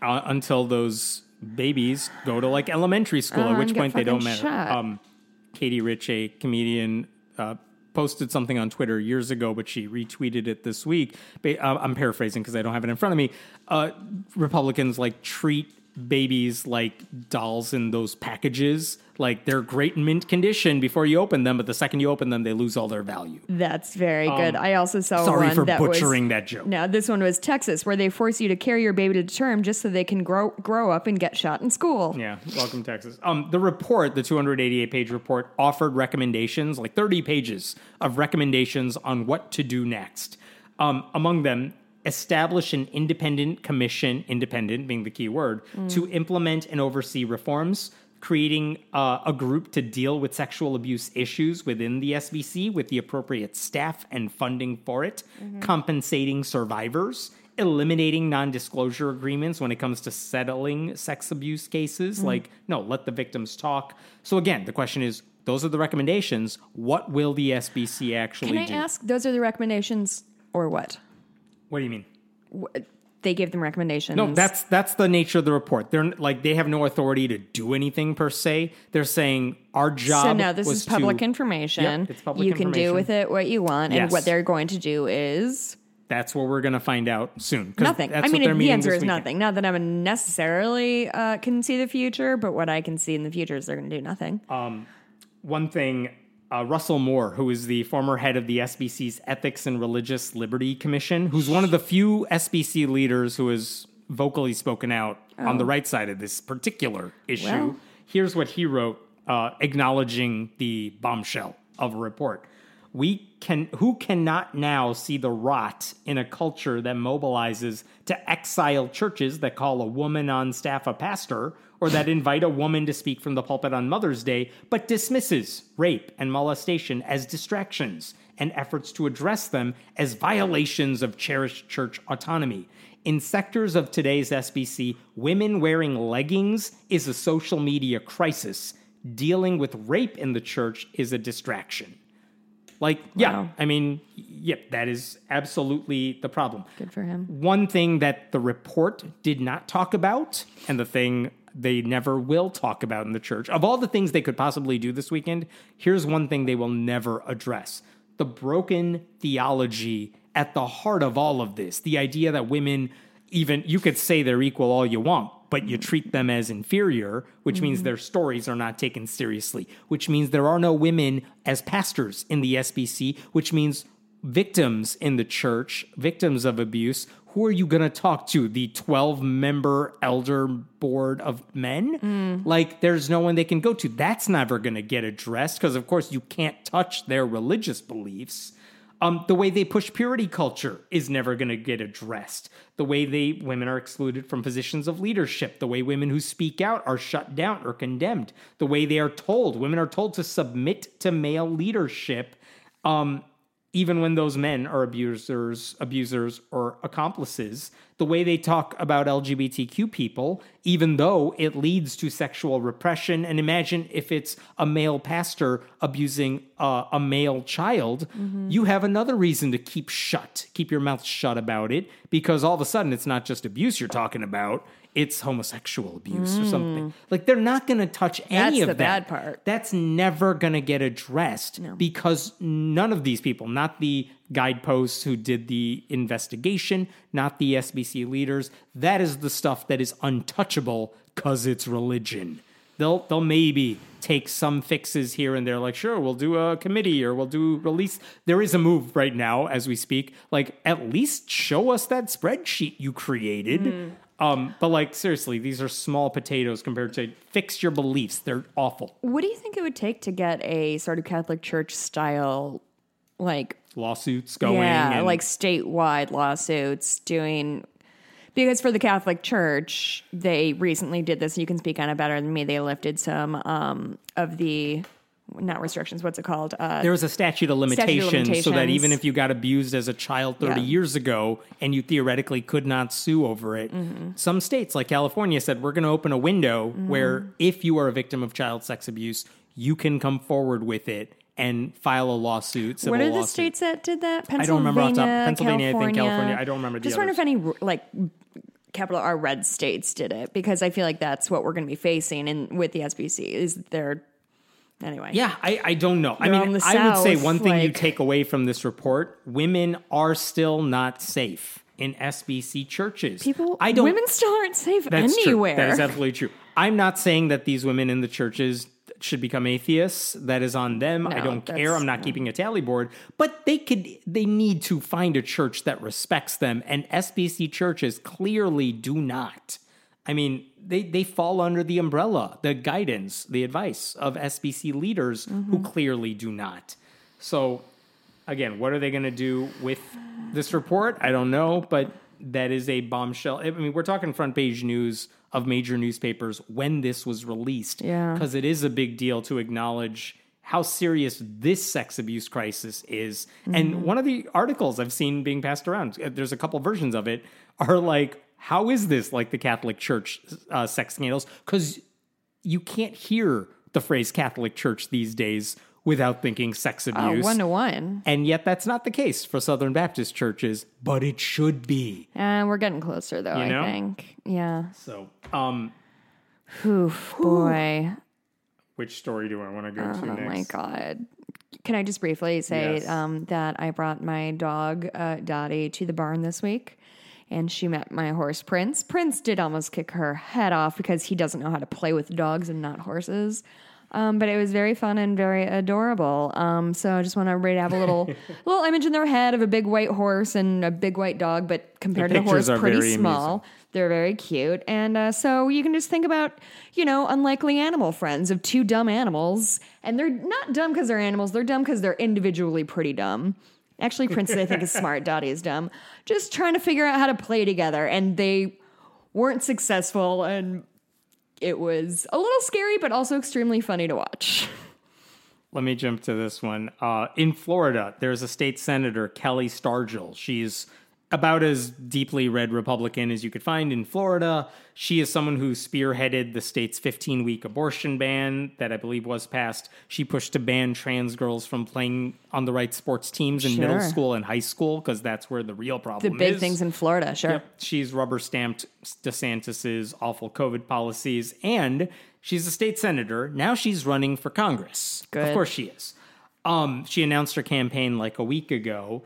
uh, until those babies go to like elementary school, Uh, at which point they don't matter. Um, Katie Rich, a comedian, uh, posted something on Twitter years ago, but she retweeted it this week. Uh, I'm paraphrasing because I don't have it in front of me. Uh, Republicans like treat babies like dolls in those packages. Like they're great in mint condition before you open them, but the second you open them, they lose all their value. That's very good. I also saw Sorry one for that butchering was, that joke. No, this one was Texas, where they force you to carry your baby to term just so they can grow grow up and get shot in school. Yeah, welcome Texas. Um, the report, the 288 page report, offered recommendations, like 30 pages of recommendations on what to do next. Um, among them, establish an independent commission, independent being the key word, to implement and oversee reforms. Creating uh, a group to deal with sexual abuse issues within the SBC with the appropriate staff and funding for it, compensating survivors, eliminating non-disclosure agreements when it comes to settling sex abuse cases like no let the victims talk so again the question is those are the recommendations what will the sbc actually do? Can I do ask? Those are the recommendations, or what? What do you mean They give them recommendations. no that's that's the nature of the report they're like they have no authority to do anything per se they're saying our job so no. This was is public to, information. Yep, it's public you can do with it what you want, and what they're going to do is that's what we're going to find out soon. nothing. that's I mean, what the answer is weekend. nothing. Not that I'm necessarily uh, can see the future, but what I can see in the future is they're going to do nothing. one thing uh, Russell Moore, who is the former head of the SBC's Ethics and Religious Liberty Commission, who's one of the few SBC leaders who has vocally spoken out on the right side of this particular issue. Oh. Well. Here's what he wrote, uh, acknowledging the bombshell of a report. we can who cannot now see the rot in a culture that mobilizes to exile churches that call a woman on staff a pastor or that invite a woman to speak from the pulpit on Mother's Day, but dismisses rape and molestation as distractions and efforts to address them as violations of cherished church autonomy. In sectors of today's SBC, women wearing leggings is a social media crisis. Dealing with rape in the church is a distraction. Like, yeah, Wow. I mean, yep, that is absolutely the problem. Good for him. One thing that the report did not talk about, and the thing they never will talk about in the church, of all the things they could possibly do this weekend, here's one thing they will never address the broken theology at the heart of all of this. The idea that women, even, you could say they're equal all you want, but you treat them as inferior, which means mm-hmm. their stories are not taken seriously, which means there are no women as pastors in the SBC, which means victims in the church, victims of abuse, who are you going to talk to? The 12 member elder board of men? Mm. Like, there's no one they can go to. That's never going to get addressed because, of course, you can't touch their religious beliefs. Um, the way they push purity culture is never going to get addressed. The way they women are excluded from positions of leadership, the way women who speak out are shut down or condemned, the way they are told women are told to submit to male leadership, um, even when those men are abusers, abusers or accomplices. The way they talk about LGBTQ people, even though it leads to sexual repression. And imagine if it's a male pastor abusing uh, a male child, you have another reason to keep shut, keep your mouth shut about it, because all of a sudden it's not just abuse you're talking about. It's homosexual abuse or something. Mm. Like they're not going to touch any of that. That's of the that. bad part. That's never going to get addressed because none of these people, not the guideposts who did the investigation, not the SBC leaders, that is the stuff that is untouchable because it's religion. They'll they'll maybe take some fixes here and there, like sure we'll do a committee or we'll do release. There is a move right now as we speak. Like at least show us that spreadsheet you created. Mm. Um, but like seriously, these are small potatoes compared to fix your beliefs. They're awful. What do you think it would take to get a sort of Catholic Church style, like lawsuits going. yeah, and- like statewide lawsuits doing? Because for the Catholic Church, they recently did this. You can speak on it better than me. They lifted some um, of the not restrictions. What's it called? Uh, there was a statute of of limitations, so that even if you got abused as a child 30 Yeah. years ago and you theoretically could not sue over it, Mm-hmm. some states like California said we're going to open a window where if you are a victim of child sex abuse, you can come forward with it and file a lawsuit. Civil what are the lawsuit. states that did that? I don't remember off the top- Pennsylvania, Pennsylvania, I think California. I don't remember Just wonder if any like capital R red states did it because I feel like that's what we're going to be facing in with the SBC. Is there anyway? Yeah, I, I don't know. I You're on mean, I would say one thing you take away from this report women are still not safe in SBC churches. People, I don't, Women still aren't safe anywhere. True. That is absolutely true. I'm not saying that these women in the churches should become atheists. That is on them. I don't care. I'm not keeping a tally board. But they could they need to find a church that respects them and SBC churches clearly do not. I mean, they they fall under the umbrella, the guidance, the advice of SBC leaders who Mm-hmm. clearly do not. So again, what are they going to do with this report? I don't know, but that is a bombshell. I mean, we're talking front page news of major newspapers when this was released. Yeah. Because it is a big deal to acknowledge how serious this sex abuse crisis is. And one of the articles I've seen being passed around, uh, there's a couple versions of it, are like, how is this like the Catholic Church uh, sex scandals? Because you can't hear the phrase Catholic Church these days without thinking sex Uh, abuse. one to one. And yet, that's not the case for Southern Baptist churches, but it should be. Uh, we're getting closer though. You know? I think. Yeah. So, um, Oof, boy. which story do I want to go to Oh my god. Can I just briefly say Yes. um, that I brought my dog uh, Dottie to the barn this week, and she met my horse Prince. Prince did almost kick her head off because he doesn't know how to play with dogs and not horses. Um, but it was very fun and very adorable. Um, so I just want everybody to have a little [laughs] little image in their head of a big white horse and a big white dog, but compared The to the horse, pretty small. They're very cute. And uh, so you can just think about, you know, unlikely animal friends of two dumb animals. And they're not dumb because they're animals, they're dumb because they're individually pretty dumb. Actually, Princess, I think, is smart. [laughs] Dottie is dumb. Just trying to figure out how to play together. And they weren't successful. And it was a little scary, but also extremely funny to watch. Let me jump to this one. Uh, in Florida, there's a state senator, Kelli Stargel. She's about as deeply red Republican as you could find in Florida. She is someone who spearheaded the state's 15 week abortion ban that I believe was passed. She pushed to ban trans girls from playing on the right sports teams in middle school and high school because that's where the real problem is. The big is. things in Florida, sure. Yep. She's rubber stamped DeSantis's awful COVID policies, and she's a state senator. Now she's running for Congress. Good. Of course she is. Um, she announced her campaign like a week ago,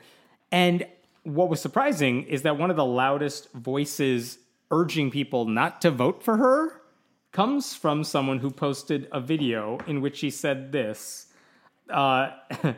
and what was surprising is that one of the loudest voices urging people not to vote for her comes from someone who posted a video in which she said this. Uh, [laughs]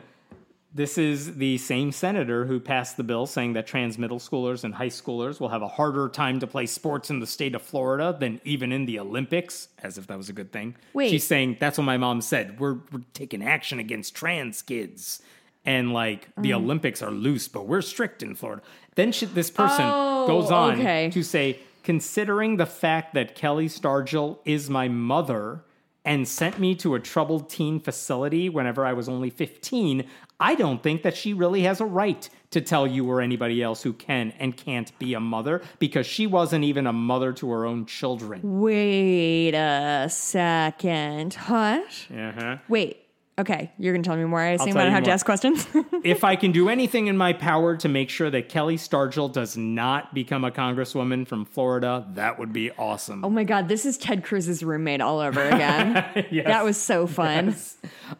This is the same senator who passed the bill saying that trans middle schoolers and high schoolers will have a harder time to play sports in the state of Florida than even in the Olympics, as if that was a good thing. Wait. She's saying that's what my mom said. We're, we're taking action against trans kids. And like the Mm. Olympics are loose, but we're strict in Florida. Then she, this person Oh, goes on okay. to say, considering the fact that Kelli Stargel is my mother and sent me to a troubled teen facility whenever I was only 15, I don't think that she really has a right to tell you or anybody else who can and can't be a mother because she wasn't even a mother to her own children. Wait a second. What? Uh-huh. Wait. Okay, you're gonna tell me more. I assume I don't have to ask questions. [laughs] if I can do anything in my power to make sure that Kelli Stargel does not become a congresswoman from Florida, that would be awesome. oh my god, this is Ted Cruz's roommate all over again. [laughs] Yes. That was so fun.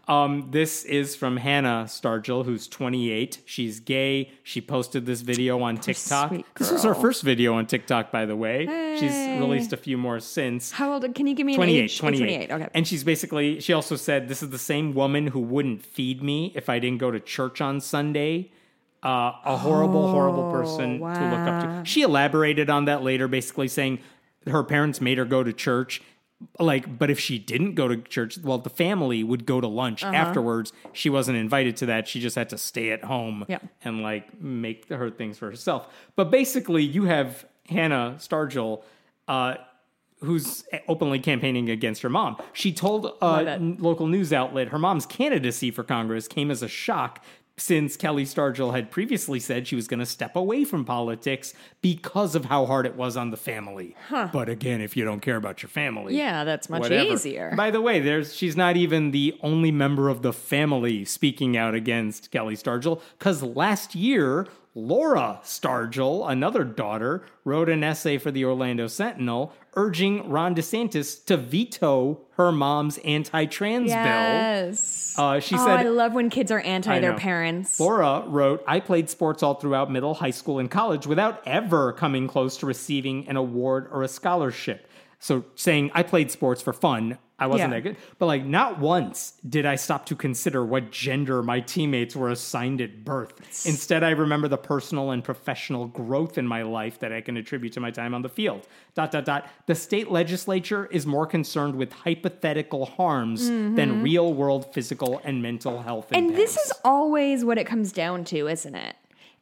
Um, this is from Hannah Stargel, who's 28. She's gay. She posted this video on TikTok. This was her first video on TikTok, by the way. She's released a few more since. How old? Can you give me an 28, age? Oh, 28. 28. Okay. And she's basically, she also said, This is the same woman who wouldn't feed me if I didn't go to church on Sunday. Uh, a horrible, horrible person to look up Oh, to. She elaborated on that later, basically saying her parents made her go to church. Like, but if she didn't go to church, well, the family would go to lunch Uh-huh. afterwards. She wasn't invited to that. She just had to stay at home Yeah. and like make her things for herself. But basically, you have Hannah Stargel, uh, who's openly campaigning against her mom. She told a Love it. n- local news outlet her mom's candidacy for Congress came as a shock since Kelli Stargel had previously said she was going to step away from politics because of how hard it was on the family. But again, if you don't care about your family, Yeah, that's much whatever. easier. By the way, there's she's not even the only member of the family speaking out against Kelli Stargel because last year Laura Stargel, another daughter, wrote an essay for the Orlando Sentinel urging Ron DeSantis to veto her mom's anti-trans bill. Uh, she oh, said- I love when kids are anti I their know. parents. Laura wrote, I played sports all throughout middle, high school, and college without ever coming close to receiving an award or a scholarship. So saying I played sports for fun, I wasn't Yeah. that good. But like not once did I stop to consider what gender my teammates were assigned at birth. Instead, I remember the personal and professional growth in my life that I can attribute to my time on the field. Dot dot dot. The state legislature is more concerned with hypothetical harms than real world physical and mental health. Mm-hmm. And this is always what it comes down to, isn't it?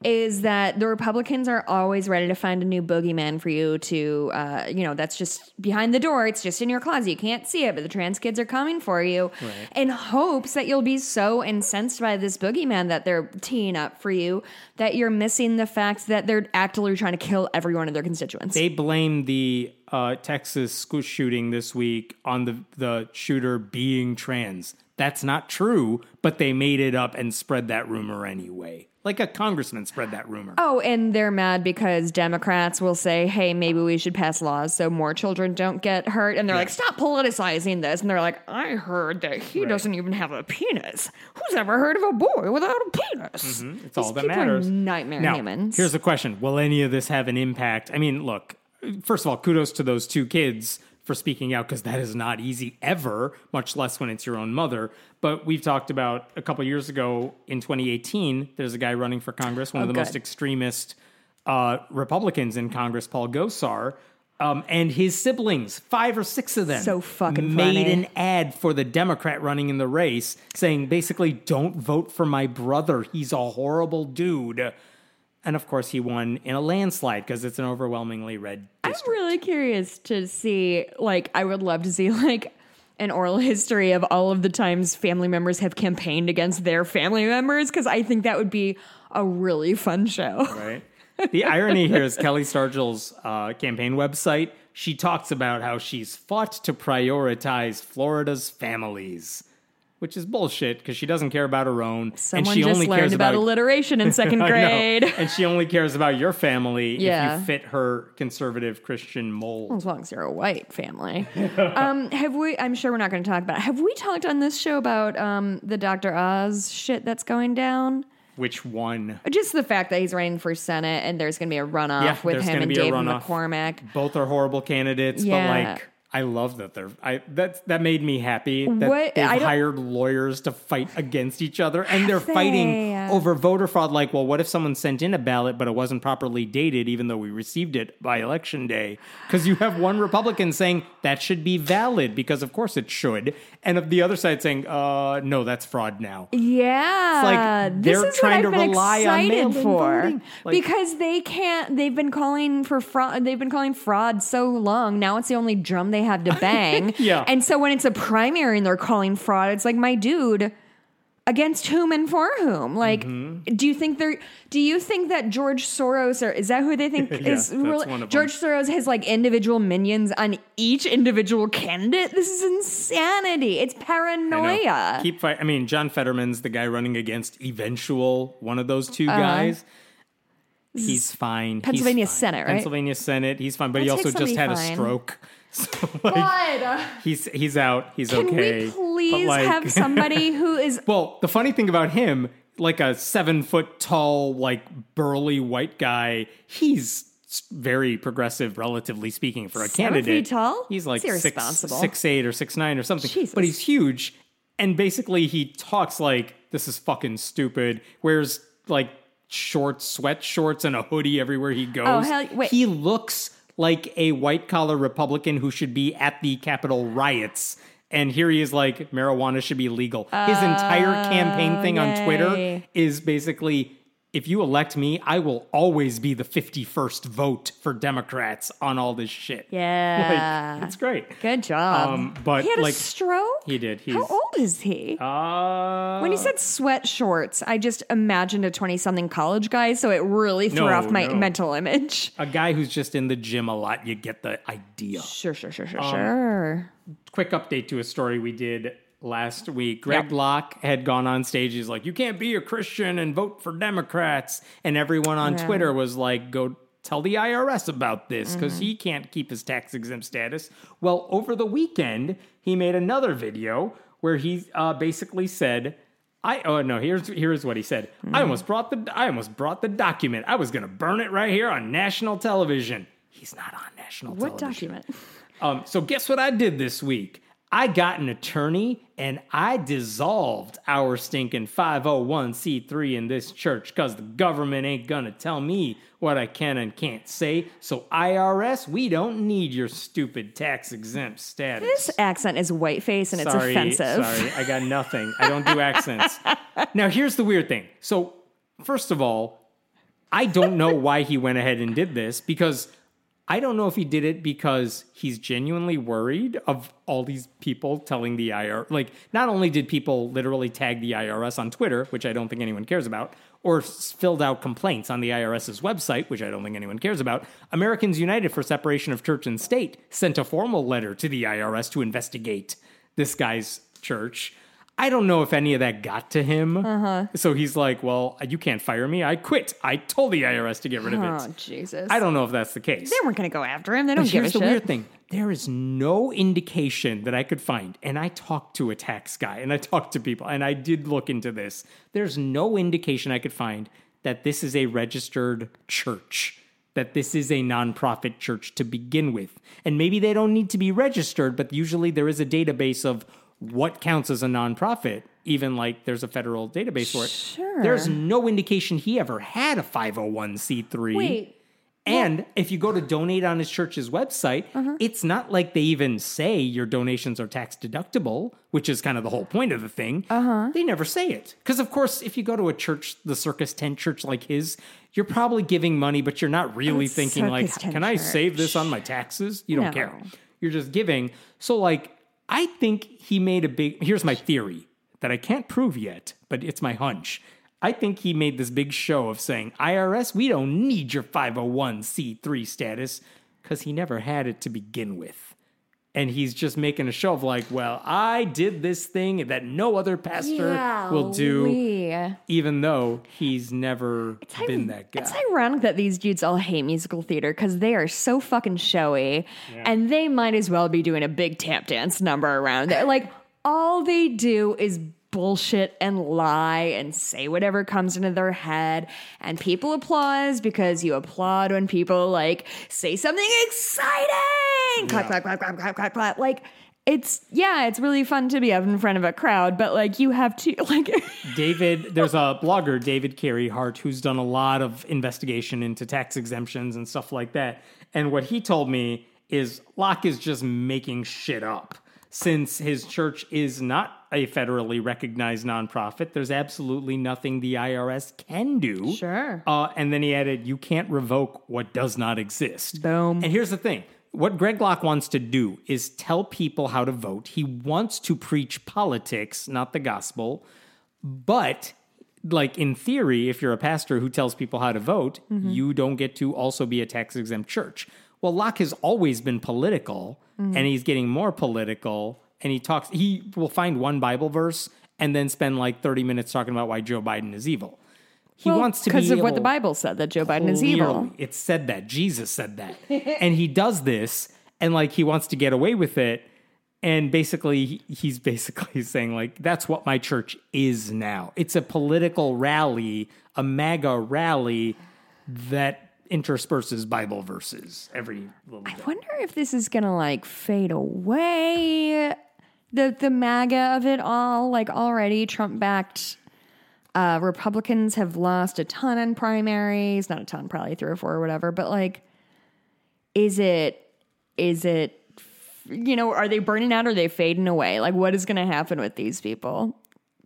Is that the Republicans are always ready to find a new boogeyman for you to, uh, you know, that's just behind the door. It's just in your closet. You can't see it, but the trans kids are coming for you in hopes that you'll be so incensed by this boogeyman that they're teeing up for you that you're missing the fact that they're actively trying to kill every one of their constituents. They blame the uh, Texas school shooting this week on the the shooter being trans. That's not true, but they made it up and spread that rumor anyway. Like a congressman spread that rumor. Oh, and they're mad because Democrats will say, hey, maybe we should pass laws so more children don't get hurt. And they're like, stop politicizing this. And they're like, I heard that he doesn't even have a penis. Who's ever heard of a boy without a penis? Mm-hmm. It's all These that people matters. Are nightmare now, humans. here's the question: Will any of this have an impact? I mean, look. First of all, kudos to those two kids for speaking out because that is not easy ever, much less when it's your own mother. But we've talked about a couple years ago in 2018, there's a guy running for Congress, one of the good. most extremist uh, Republicans in Congress, Paul Gosar. Um, and his siblings, five or six of them, So fucking made funny. an ad for the Democrat running in the race saying basically, don't vote for my brother. He's a horrible dude. And of course, he won in a landslide because it's an overwhelmingly red I'm really curious to see, like, I would love to see, [laughs] like, an oral [laughs] history of all of the times family members have campaigned against their family members, because I think that would be a really fun show. [laughs] right? The irony here is Kelli Stargel's uh, campaign website. She talks about how she's fought to prioritize Florida's families, which is bullshit because she doesn't care about her own, Someone and she just only learned cares about, about alliteration in [laughs] second grade. [laughs] and she only cares about your family if you fit her conservative Christian mold. As long as you're a white family. [laughs] um, have we, I'm sure we're not going to talk about it. Have we talked on this show about um, the Dr. Oz shit that's going down? Which one? Just the fact that he's running for Senate and there's going to be a runoff Yeah, with him and be a Dave runoff. McCormick. Both are horrible candidates, Yeah. but like I love that they're I that that made me happy that What- they've hired lawyers to fight against each other. And they're fighting over voter fraud. Like well what if someone sent in a ballot but it wasn't properly dated even though we received it by election day? Cuz you have one Republican saying that should be valid because of course it should and of the other side saying uh no that's fraud now Yeah, like this they're is trying what to I've been rely on excited mail-in for. Like- because they can't. They've been calling for fraud. They've been calling fraud so long. Now it's the only drum they have to [laughs] bang. Yeah. and so when it's a primary and they're calling fraud, it's like my dude. Against whom and for whom? Like, Mm-hmm. do you think they're? Do you think that George Soros or is that who they think [laughs] Yeah, is really-. George Soros has like individual minions on each individual candidate? This is insanity. It's paranoia. Keep fight. I mean, John Fetterman's the guy running against eventual one of those 2 guys. He's fine. He's. Pennsylvania fine. Senate, right? Pennsylvania Senate. He's fine, but he also just had somebody a stroke. [laughs] So [laughs] like, God. he's he's out. He's okay. Can okay. we please like- have [laughs] somebody who is well, the funny thing about him, like a seven foot tall, like burly white guy, he's very progressive, relatively speaking, for a Seven candidate. feet tall? He's like That's six, six eight or six nine or something. Jesus. But he's huge, and basically he talks like this is fucking stupid. Wears like short sweat shorts and a hoodie everywhere he oh, goes. Oh, hell- wait. He looks like a white collar Republican who should be at the Capitol riots. And here he is like, marijuana should be legal. His entire campaign oh, thing on Twitter is basically if you elect me, I will always be the 51st vote for Democrats on all this shit. Yeah. Like, it's great. Good job. Um, but, he had like, a stroke? He did. He's, How old is he? Uh, when you said sweat shorts, I just imagined a 20 something college guy, so it really threw No, off my no. mental image. a guy who's just in the gym a lot, you get the idea. Sure, sure, sure, Um, sure, sure. quick update to a story we did last week. Greg Yep. Locke had gone on stage. He's like, "You can't be a Christian and vote for Democrats," and everyone on Yeah. Twitter was like, "Go." Tell the IRS about this because Mm-hmm. he can't keep his tax exempt status. Well, over the weekend, he made another video where he uh, basically said, "I oh no, here's here's what he said. Mm-hmm. I almost brought the I almost brought the document. I was gonna burn it right here on national television. He's not on national What television. document? Um, so guess what I did this week? I got an attorney and I dissolved our stinking 501c3 in this church because the government ain't gonna tell me what I can and can't say. So IRS, we don't need your stupid tax exempt status. This accent is whiteface and it's sorry, offensive. Sorry, I got nothing. I don't do [laughs] accents. now here's the weird thing. So first of all, I don't know why he went ahead and did this because I don't know if he did it because he's genuinely worried of all these people telling the IR. Like, not only did people literally tag the IRS on Twitter, which I don't think anyone cares about, or filled out complaints on the IRS's website, which I don't think anyone cares about, Americans United for Separation of Church and State sent a formal letter to the IRS to investigate this guy's church. I don't know if any of that got to him. Uh-huh. So he's like, well, you can't fire me. I quit. I told the IRS to get rid of it. Oh, Jesus. I don't know if that's the case. They weren't going to go after him. They don't But give a here's the shit. weird thing. There is no indication that I could find, and I talked to a tax guy, and I talked to people, and I did look into this. There's no indication I could find that this is a registered church that this is a nonprofit church to begin with. And maybe they don't need to be registered, but usually there is a database of what counts as a nonprofit, even like there's a federal database for it. Sure. There's no indication he ever had a 501c3. Wait. And if you go to donate on his church's website, Uh-huh. it's not like they even say your donations are tax deductible, which is kind of the whole point of the thing. Uh-huh. They never say it. Because, of course, if you go to a church, the Circus Tent church like his, you're probably giving money, but you're not really It's thinking, like, Circus can I save this on my taxes? You don't No. care. You're just giving. So, like, I think he made a big. Here's my theory that I can't prove yet, but it's my hunch. I think he made this big show of saying, IRS, we don't need your 501c3 status because he never had it to begin with. And he's just making a show of, like, well, I did this thing that no other pastor will do, even though he's never been that guy. It's ironic that these dudes all hate musical theater because they are so fucking showy, and they might as well be doing a big tap dance number around there. Like all they do is bullshit and lie and say whatever comes into their head, and people applause because you applaud when people like say something exciting. Clap, clap, clap, clap, clap, clap, clap. Like. It's yeah, it's really fun to be up in front of a crowd, but like you have to [laughs] like David, there's a blogger, David Carey Hart, who's done a lot of investigation into tax exemptions and stuff like that. And what he told me is Locke is just making shit up. Since his church is not a federally recognized nonprofit, there's absolutely nothing the IRS can do. Sure. Uh, and then he added, you can't revoke what does not exist. Boom. And here's the thing what Greg Locke wants to do is tell people how to vote. He wants to preach politics, not the gospel. But, like in theory, if you're a pastor who tells people how to vote, you don't get to also be a tax exempt church. Well, Locke has always been political, and he's getting more political. And he talks, he will find one Bible verse and then spend like 30 minutes talking about why Joe Biden is evil. He wants to be because of what the Bible said that Joe Biden is evil. It said that. Jesus said that. [laughs] and he does this and like he wants to get away with it. And basically, he's basically [laughs] saying, like, that's what my church is now. It's a political rally, a MAGA rally that intersperses Bible verses every. I wonder if this is gonna like fade away. The the MAGA of it all, like already Trump backed uh, Republicans have lost a ton in primaries, not a ton, probably three or four or whatever. But like, is it is it you know are they burning out or are they fading away? Like, what is gonna happen with these people?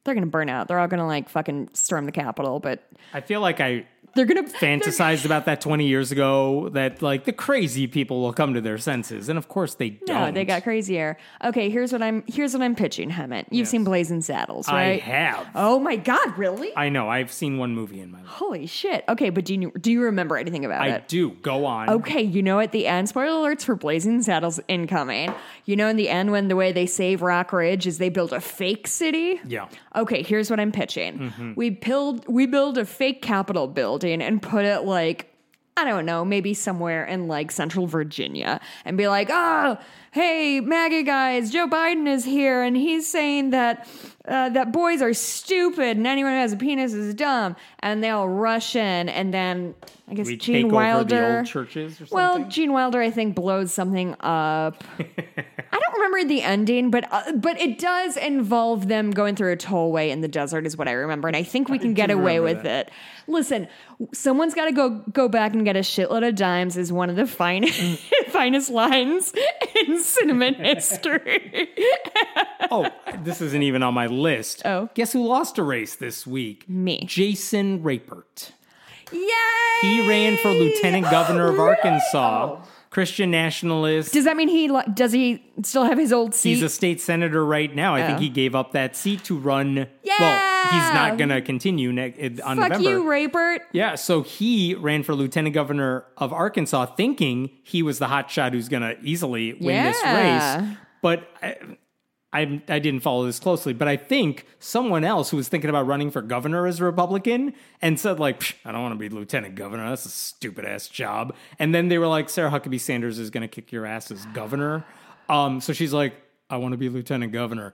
They're gonna burn out. They're all gonna like fucking storm the Capitol, but I feel like I they're gonna [laughs] fantasized about that 20 years ago that like the crazy people will come to their senses. And of course they don't. No, they got crazier. Okay, here's what I'm here's what I'm pitching, Hemant. You've seen Blazing Saddles, right I have. Oh my god, really? I know. I've seen one movie in my life. Holy shit. Okay, but do you do you remember anything about I it? I do. Go on. Okay, you know at the end, spoiler alerts for Blazing Saddles incoming. You know in the end when the way they save Rock Ridge is they build a fake city? Yeah. Okay, here's what I'm pitching. Mm-hmm. We build we build a fake Capitol building and put it like I don't know, maybe somewhere in like central Virginia and be like, oh, hey, MAGA guys, Joe Biden is here and he's saying that uh, that boys are stupid and anyone who has a penis is dumb. And they all rush in and then I guess We Gene Wilder. over the old churches or Well. Gene Wilder, I think, blows something up. [laughs] I don't remember the ending, but uh, but it does involve them going through a tollway in the desert, is what I remember, and I think we can get away with it. Listen, someone's got to go go back and get a shitload of dimes. Is one of the finest [laughs] finest lines in cinnamon history. [laughs] oh, this isn't even on my list. Oh. Guess who lost a race this week? Me. Jason Rapert. Yay! He ran for lieutenant governor of? [laughs] Arkansas. Christian nationalist. Does that mean he li- does he still have his old seat? He's a state senator right now. I think Oh. he gave up that seat to run. Well, he's not going to continue ne- uh, on Fuck November. you, Rapert. Yeah, so he ran for lieutenant governor of Arkansas, thinking he was the hot shot who's going to easily win this Yeah. race. But I, I, I didn't follow this closely. But I think someone else who was thinking about running for governor as a Republican and said like, "Psh, I don't want to be lieutenant governor. That's a stupid ass job. And then they were like, Sarah Huckabee Sanders is going to kick your ass as governor. Um, so she's like, I want to be lieutenant governor.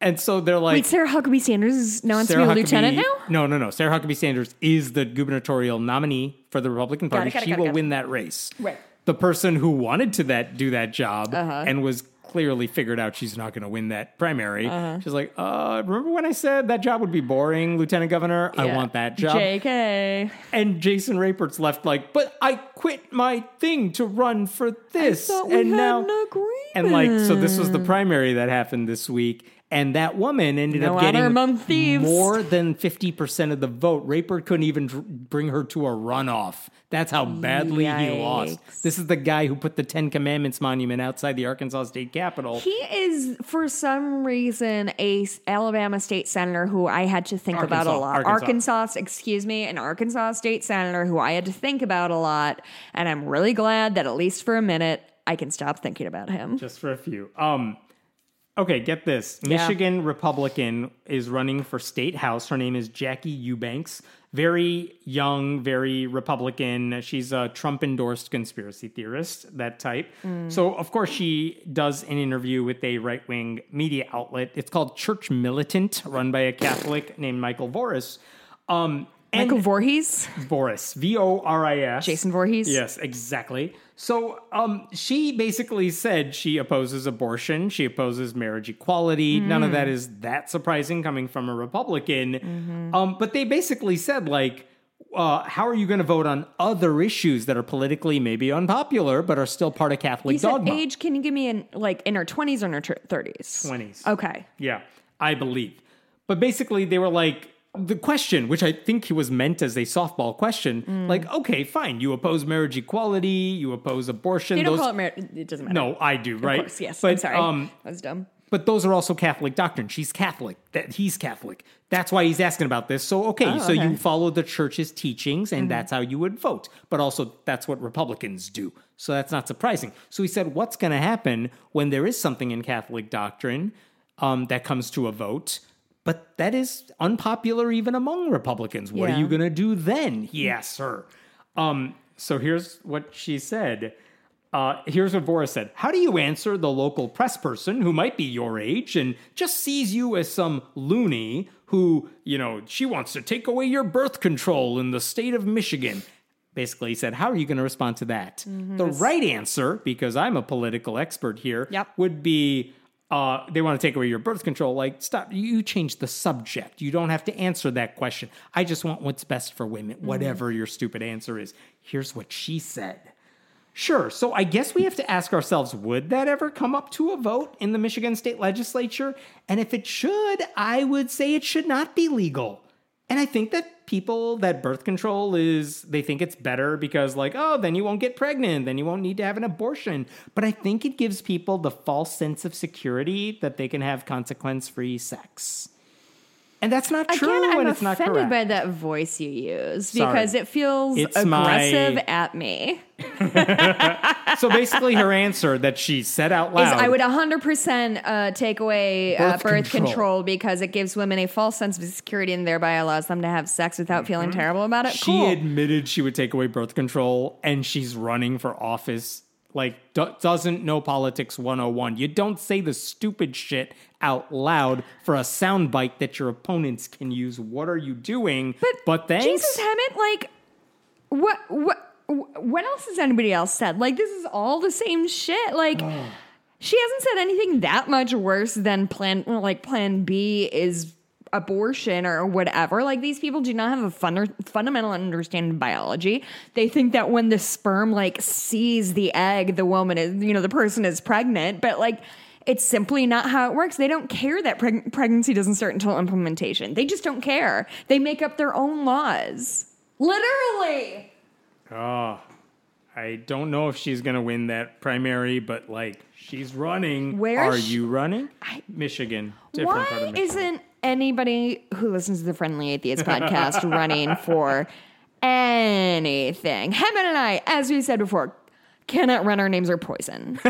And so they're like, Wait, Sarah Huckabee Sanders is now wants to be a lieutenant now? No, no, no. Sarah Huckabee Sanders is the gubernatorial nominee for the Republican Party. it, got it, she got it, will win that race. Right. The person who wanted to that do that job Uh-huh. and was clearly figured out she's not going to win that primary. Uh-huh. She's like, uh, remember when I said that job would be boring, Lieutenant Governor? I want that job. JK. And Jason Rapert's left like, but I quit my thing to run for this. and now, an and like, so this was the primary that happened this week. And that woman ended No up getting among more than 50% of the vote. Raper couldn't even dr- bring her to a runoff. That's how badly he lost. This is the guy who put the Ten Commandments monument outside the Arkansas State Capitol. He is, for some reason, a s- Alabama state senator who I had to think about a lot. Arkansas. Arkansas, excuse me, an Arkansas state senator who I had to think about a lot. And I'm really glad that at least for a minute, I can stop thinking about him. just for a few. Um, okay, get this. Yeah. Michigan Republican is running for state house. Her name is Jackie Eubanks. Very young, very Republican. She's a Trump endorsed conspiracy theorist, that type. So, of course, she does an interview with a right wing media outlet. It's called Church Militant, run by a Catholic named Michael Voris. Um, and Michael Voorhees, Voris, V O R I S. Jason Voorhees. Yes, exactly. So um, she basically said she opposes abortion, she opposes marriage equality. None of that is that surprising coming from a Republican. Um, but they basically said, like, uh, how are you going to vote on other issues that are politically maybe unpopular but are still part of Catholic You dogma? age, can you give me in like in her 20s or in her 30s? 20s. Okay. Yeah, I believe. But basically, they were like, the question, which I think he was meant as a softball question, Mm. like, okay, fine, you oppose marriage equality, you oppose abortion. They don't those- call it marriage. It doesn't matter. no, I do, right? Of course, yes. But, I'm sorry. Um, that was dumb. but those are also Catholic doctrine. She's Catholic. That he's Catholic. That's why he's asking about this. So okay, Oh, so okay. Mm-hmm. you follow the church's teachings, and that's how you would vote. But also, that's what Republicans do. So that's not surprising. So he said, what's going to happen when there is something in Catholic doctrine um, that comes to a vote? But that is unpopular even among Republicans. What are you going to do then? He asks her. Um, so here's what she said. Uh, here's what Boris said. How do you answer the local press person who might be your age and just sees you as some loony who, you know, she wants to take away your birth control in the state of Michigan? Basically, he said, How are you going to respond to that? The right answer, because I'm a political expert here, Yep. would be uh, they want to take away your birth control. Like, stop. You change the subject. You don't have to answer that question. I just want what's best for women, whatever your stupid answer is. Here's what she said. Sure. So I guess we have to ask ourselves would that ever come up to a vote in the Michigan state legislature? And if it should, I would say it should not be legal. And I think that people that birth control is, they think it's better because, like, oh, then you won't get pregnant, then you won't need to have an abortion. But I think it gives people the false sense of security that they can have consequence free sex. And that's not true, Again, I'm and it's not offended by that voice you use Sorry. because it feels It's aggressive my- at me. [laughs] so basically, her answer that she said out loud Is I would 100% uh, take away uh, Birth birth control. control. because it gives women a false sense of security and thereby allows them to have sex without feeling terrible about it. Mm-hmm. She cool. admitted she would take away birth control and she's running for office. Like, do- doesn't know politics 101. You don't say the stupid shit out loud for a soundbite that your opponents can use. What are you doing? But, thanks. Jesus Hemant, like, what, what, what else has anybody else said? Like, this is all the same shit. Like, oh. she hasn't said anything that much worse than plan, like, plan B is abortion or whatever. Like, these people do not have a fun, fundamental understanding of biology. They think that when the sperm, like, sees the egg, the woman is, you know, the person is pregnant, but, like, it's simply not how it works. They don't care that preg- pregnancy doesn't start until implementation. They just don't care. They make up their own laws. Literally. Oh, I don't know if she's going to win that primary, but like, she's running. Where Are sh- you running? Michigan. Different part of Why isn't anybody who listens to the Friendly Atheist podcast [laughs] running for anything? Hemant and I, as we said before, cannot run. Our names are poison. [laughs]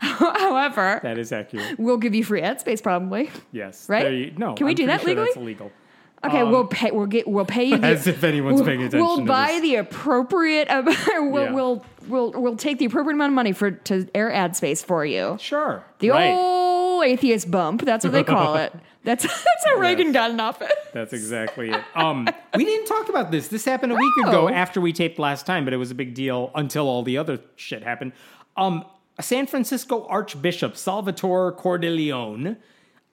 However, that is accurate. we'll give you free ad space probably. Yes. Right? You- no. Can we I'm do that sure legally? That's illegal. Okay, um, we'll pay. We'll get. We'll pay you. [laughs] The, As if anyone's we'll, paying attention We'll to buy the appropriate. Uh, we'll, Yeah. we'll we'll we'll take the appropriate amount of money for to air ad space for you. Sure. The right. old atheist bump. That's what they call it. [laughs] That's that's how Reagan got in office. That's exactly it. Um, we didn't talk about this. This happened a week ago after we taped last time, but it was a big deal until all the other shit happened. Um, San Francisco Archbishop Salvatore Cordileone.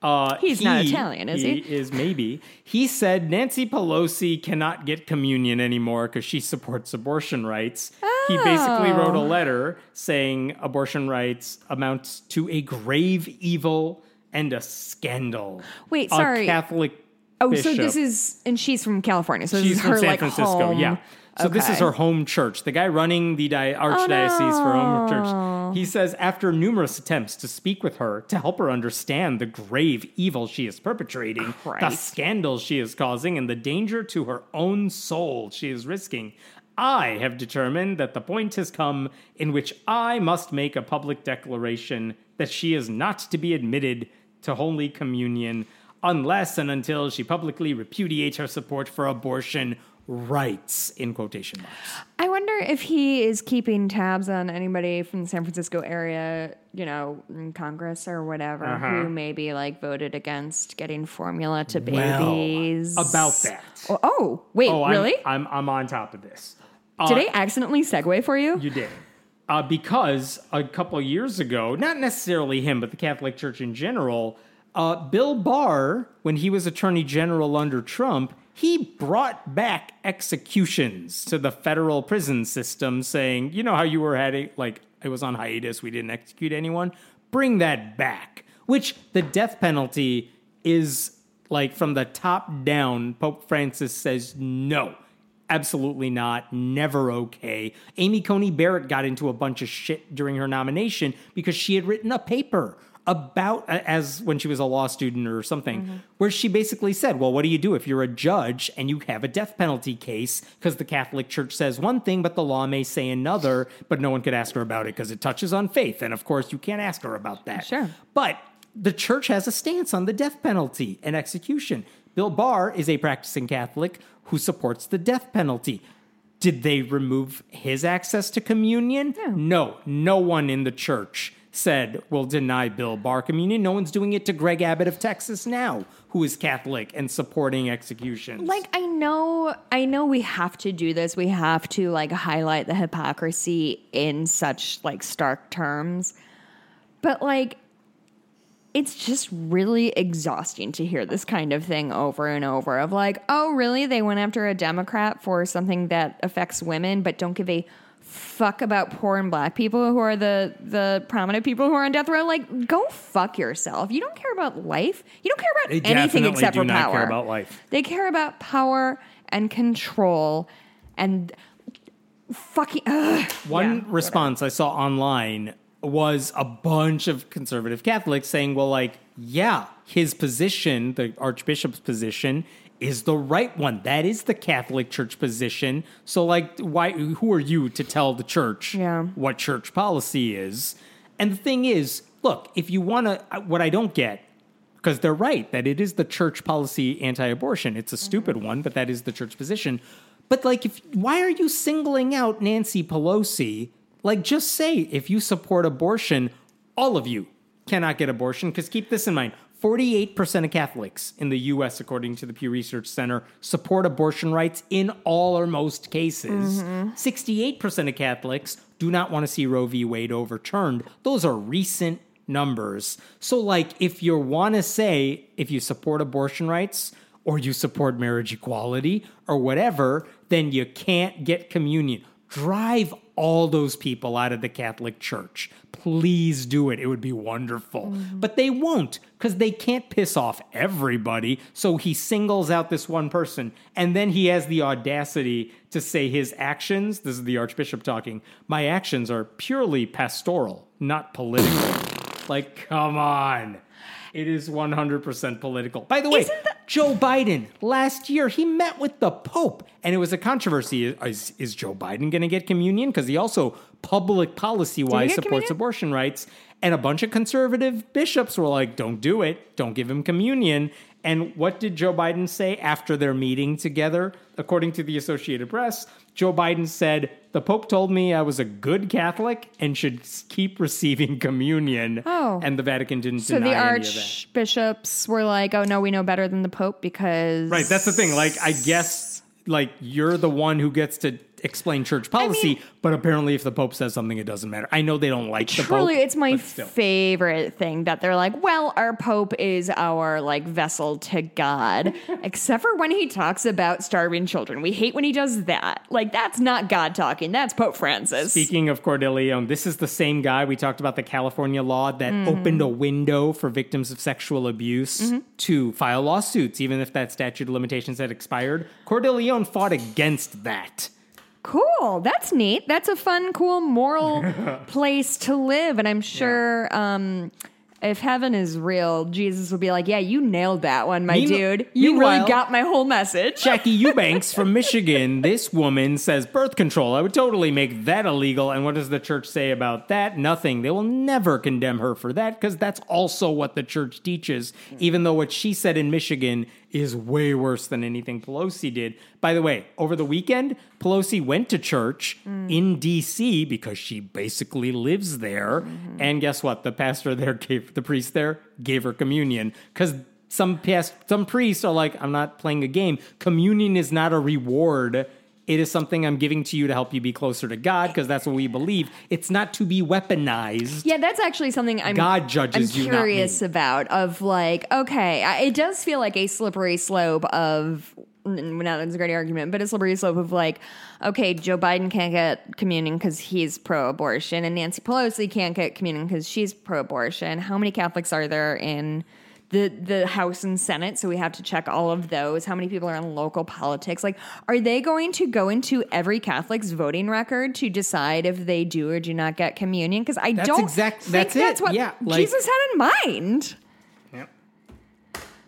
Uh, He's not Italian, is he? He is maybe. He said Nancy Pelosi cannot get communion anymore because she supports abortion rights. He basically wrote a Oh. letter saying abortion rights amounts to a grave evil and a scandal. Wait, A sorry. Catholic. Oh, so this is, and she's from California. So this She's is from her San like Francisco. home. Yeah. So this is Oh, her home church. The guy running the di- archdiocese for home church. Oh, he says after numerous attempts to speak with her to help her understand the grave evil she is perpetrating, the scandal she is causing, and the danger to her own soul she is risking. I have determined that the point has come in which I must make a public declaration that she is not to be admitted to Holy Communion unless and until she publicly repudiates her support for abortion rights in quotation marks. I wonder if he is keeping tabs on anybody from the San Francisco area, you know, in Congress or whatever, Uh-huh. who maybe like voted against getting formula to Well, babies. about that. Oh, oh, wait, Oh, I'm- really? I'm, I'm on top of this. Did I accidentally segue for you? You did. Uh, because a couple years ago, not necessarily him, but the Catholic Church in general, uh, Bill Barr, when he was Attorney General under Trump, he brought back executions to the federal prison system, saying, you know how you were having, like, it was on hiatus, we didn't execute anyone? Bring that back. Which the death penalty is, like, from the top down, Pope Francis says no. Absolutely not. Never okay. Amy Coney Barrett got into a bunch of shit during her nomination because she had written a paper about as when she was a law student or something mm-hmm. where she basically said well what do you do if you're a judge and you have a death penalty case because the catholic church says one thing but the law may say another but no one could ask her about it because it touches on faith and of course you can't ask her about that Sure. but the church has a stance on the death penalty and execution. Bill Barr is a practicing Catholic who supports the death penalty. Did they remove his access to communion? No. No one in the church said we'll deny Bill Barr communion. No one's doing it to Greg Abbott of Texas now, who is Catholic and supporting executions. like I know I know we have to do this. We have to like highlight the hypocrisy in such like stark terms. But like it's just really exhausting to hear this kind of thing over and over of like, oh really? They went after a Democrat for something that affects women but don't give a fuck about poor and black people who are the the prominent people who are on death row like go fuck yourself you don't care about life you don't care about They anything except for power care about life. they care about power and control and fucking. Ugh. One Yeah, response I saw online was a bunch of conservative Catholics saying, well, like, yeah, his position, the Archbishop's position, is the right one. That is the Catholic Church position. So, like, why? Who are you to tell the church Yeah. what church policy is? And the thing is, look, if you want to, what I don't get because they're right that it is the church policy anti-abortion. It's a mm-hmm. stupid one, but that is the church position. But like, if why are you singling out Nancy Pelosi? Like, just say if you support abortion, all of you cannot get abortion. Because keep this in mind: forty-eight percent of Catholics in the U.S., according to the Pew Research Center, support abortion rights in all or most cases. Mm-hmm. Sixty-eight percent of Catholics do not want to see Roe v. Wade overturned. Those are recent numbers. So, like, if you want to say if you support abortion rights or you support marriage equality or whatever, then you can't get communion. Drive all those people out of the Catholic Church. Please do it. It would be wonderful. Mm-hmm. But they won't because they can't piss off everybody. So he singles out this one person. And then he has the audacity to say his actions, this is the Archbishop talking, my actions are purely pastoral, not political. like, come on. It is 100% political. By the way, that- Joe Biden last year he met with the Pope, and it was a controversy. Is, is Joe Biden going to get communion? Because he also public policy wise supports communion? abortion rights, and a bunch of conservative bishops were like, "Don't do it. Don't give him communion." And what did Joe Biden say after their meeting together? According to the Associated Press, Joe Biden said, The Pope told me I was a good Catholic and should keep receiving [laughs] communion. Oh. And the Vatican didn't So deny the any of that. archbishops were like, "Oh no, we know better than the Pope because Right, that's the thing. Like, I guess, like, you're the one who gets to explain church policy, mean- but apparently, if the Pope says something, it doesn't matter. I know they don't like the Pope. Truly, it's my favorite thing that they're like, well, our Pope is our like vessel to God, [laughs] except for when he talks about starving children. We hate when he does that. Like, that's not God talking. That's Pope Francis. Speaking of Cordileone, this is the same guy we talked about the California law that Mm-hmm. opened a window for victims of sexual abuse to file lawsuits, even if that statute of limitations had expired. Cordileone fought against that. Cool. That's neat. That's a fun, cool, moral [laughs] place to live. And I'm sure um, if heaven is real, Jesus will be like, yeah, you nailed that one, my Meanwhile- dude. You meanwhile- really got my whole message. Jacky [laughs] Eubanks from Michigan, this woman says birth control. I would totally make that illegal. And what does the church say about that? Nothing. They will never condemn her for that because that's also what the church teaches, even though what she said in Michigan is way worse than anything Pelosi did. By the way, over the weekend, Pelosi went to church in DC because she basically lives there. And guess what? The pastor there gave the priest there gave her communion because some past some priests are like, I'm not playing a game. Communion is not a reward. It is something I'm giving to you to help you be closer to God because that's what we believe. It's not to be weaponized. Yeah, that's actually something I'm God judges I'm you, curious about. Of like, okay, I- it does feel like a slippery slope of. Not that's a great argument, but a slippery slope of like, okay, Joe Biden can't get communion because he's pro-abortion, and Nancy Pelosi can't get communion because she's pro-abortion. How many Catholics are there in the the House and Senate? So we have to check all of those. How many people are in local politics? Like, are they going to go into every Catholic's voting record to decide if they do or do not get communion? Because I That's don't exact- think that's that's it. what Yeah, like- Jesus had in mind. Yep.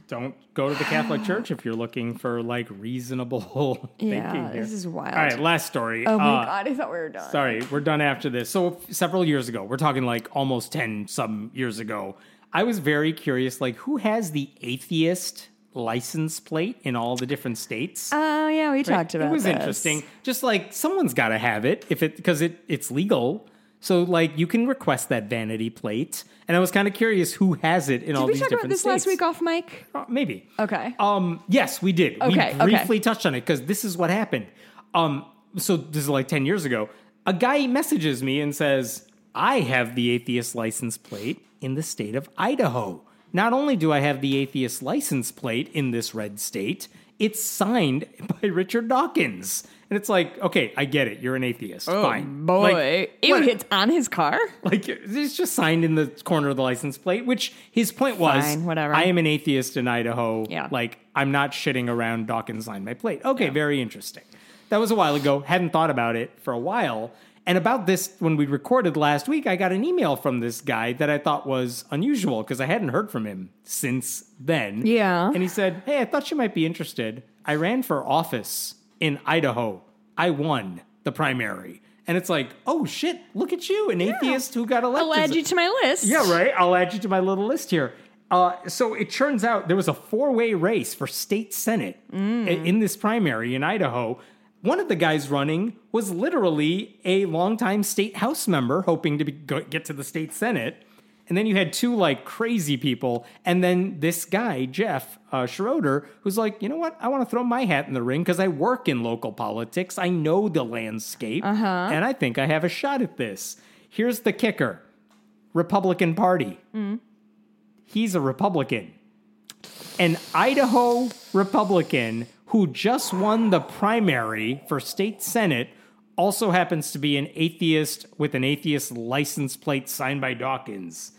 Don't go to the Catholic Church if you're looking for like reasonable [laughs] Yeah, thinking. here. this is wild. All right, last story. Oh my Uh, god, I thought we were done. Sorry, we're done after this. So f- several years ago, we're talking like almost 10 some years ago, I was very curious like who has the atheist license plate in all the different states? Oh yeah, we talked about It was this. interesting. Just like someone's got to have it if it because it it's legal. So like you can request that vanity plate. And I was kind of curious who has it in all Did we these talk about this states. last week off mic? Uh, maybe. Okay. Um, yes, we did. Okay, we okay. briefly touched on it because this is what happened. Um, so this is like 10 years ago. A guy messages me and says, I have the atheist license plate in the state of Idaho. Not only do I have the atheist license plate in this red state, it's signed [laughs] by Richard Dawkins. And it's like, okay, I get it. You're an atheist. Oh, Fine. Boy, Like, Ew, what- it's on his car. like it's just signed in the corner of the license plate, which his point was Fine, whatever. I am an atheist in Idaho. Yeah. Like I'm not shitting around Dawkins signed my plate. Okay, very interesting. That was a while ago. Hadn't thought about it for a while. And about this, when we recorded last week, I got an email from this guy that I thought was unusual because I hadn't heard from him since then. Yeah. And he said, Hey, I thought you might be interested. I ran for office in Idaho. I won the primary. And it's like, oh shit, look at you, an atheist who got elected. I'll add you to my list. Yeah, right. I'll add you to my little list here. Uh, so it turns out there was a four way race for state senate Mm. in this primary in Idaho. One of the guys running was literally a longtime state house member hoping to be, go, get to the state senate. And then you had two like crazy people, and then this guy Geoff uh, Schroeder, who's like, you know what? I want to throw my hat in the ring because I work in local politics. I know the landscape, and I think I have a shot at this. Here's the kicker: Republican Party. He's a Republican, an Idaho Republican who just won the primary for state senate. Also happens to be an atheist with an atheist license plate signed by Dawkins.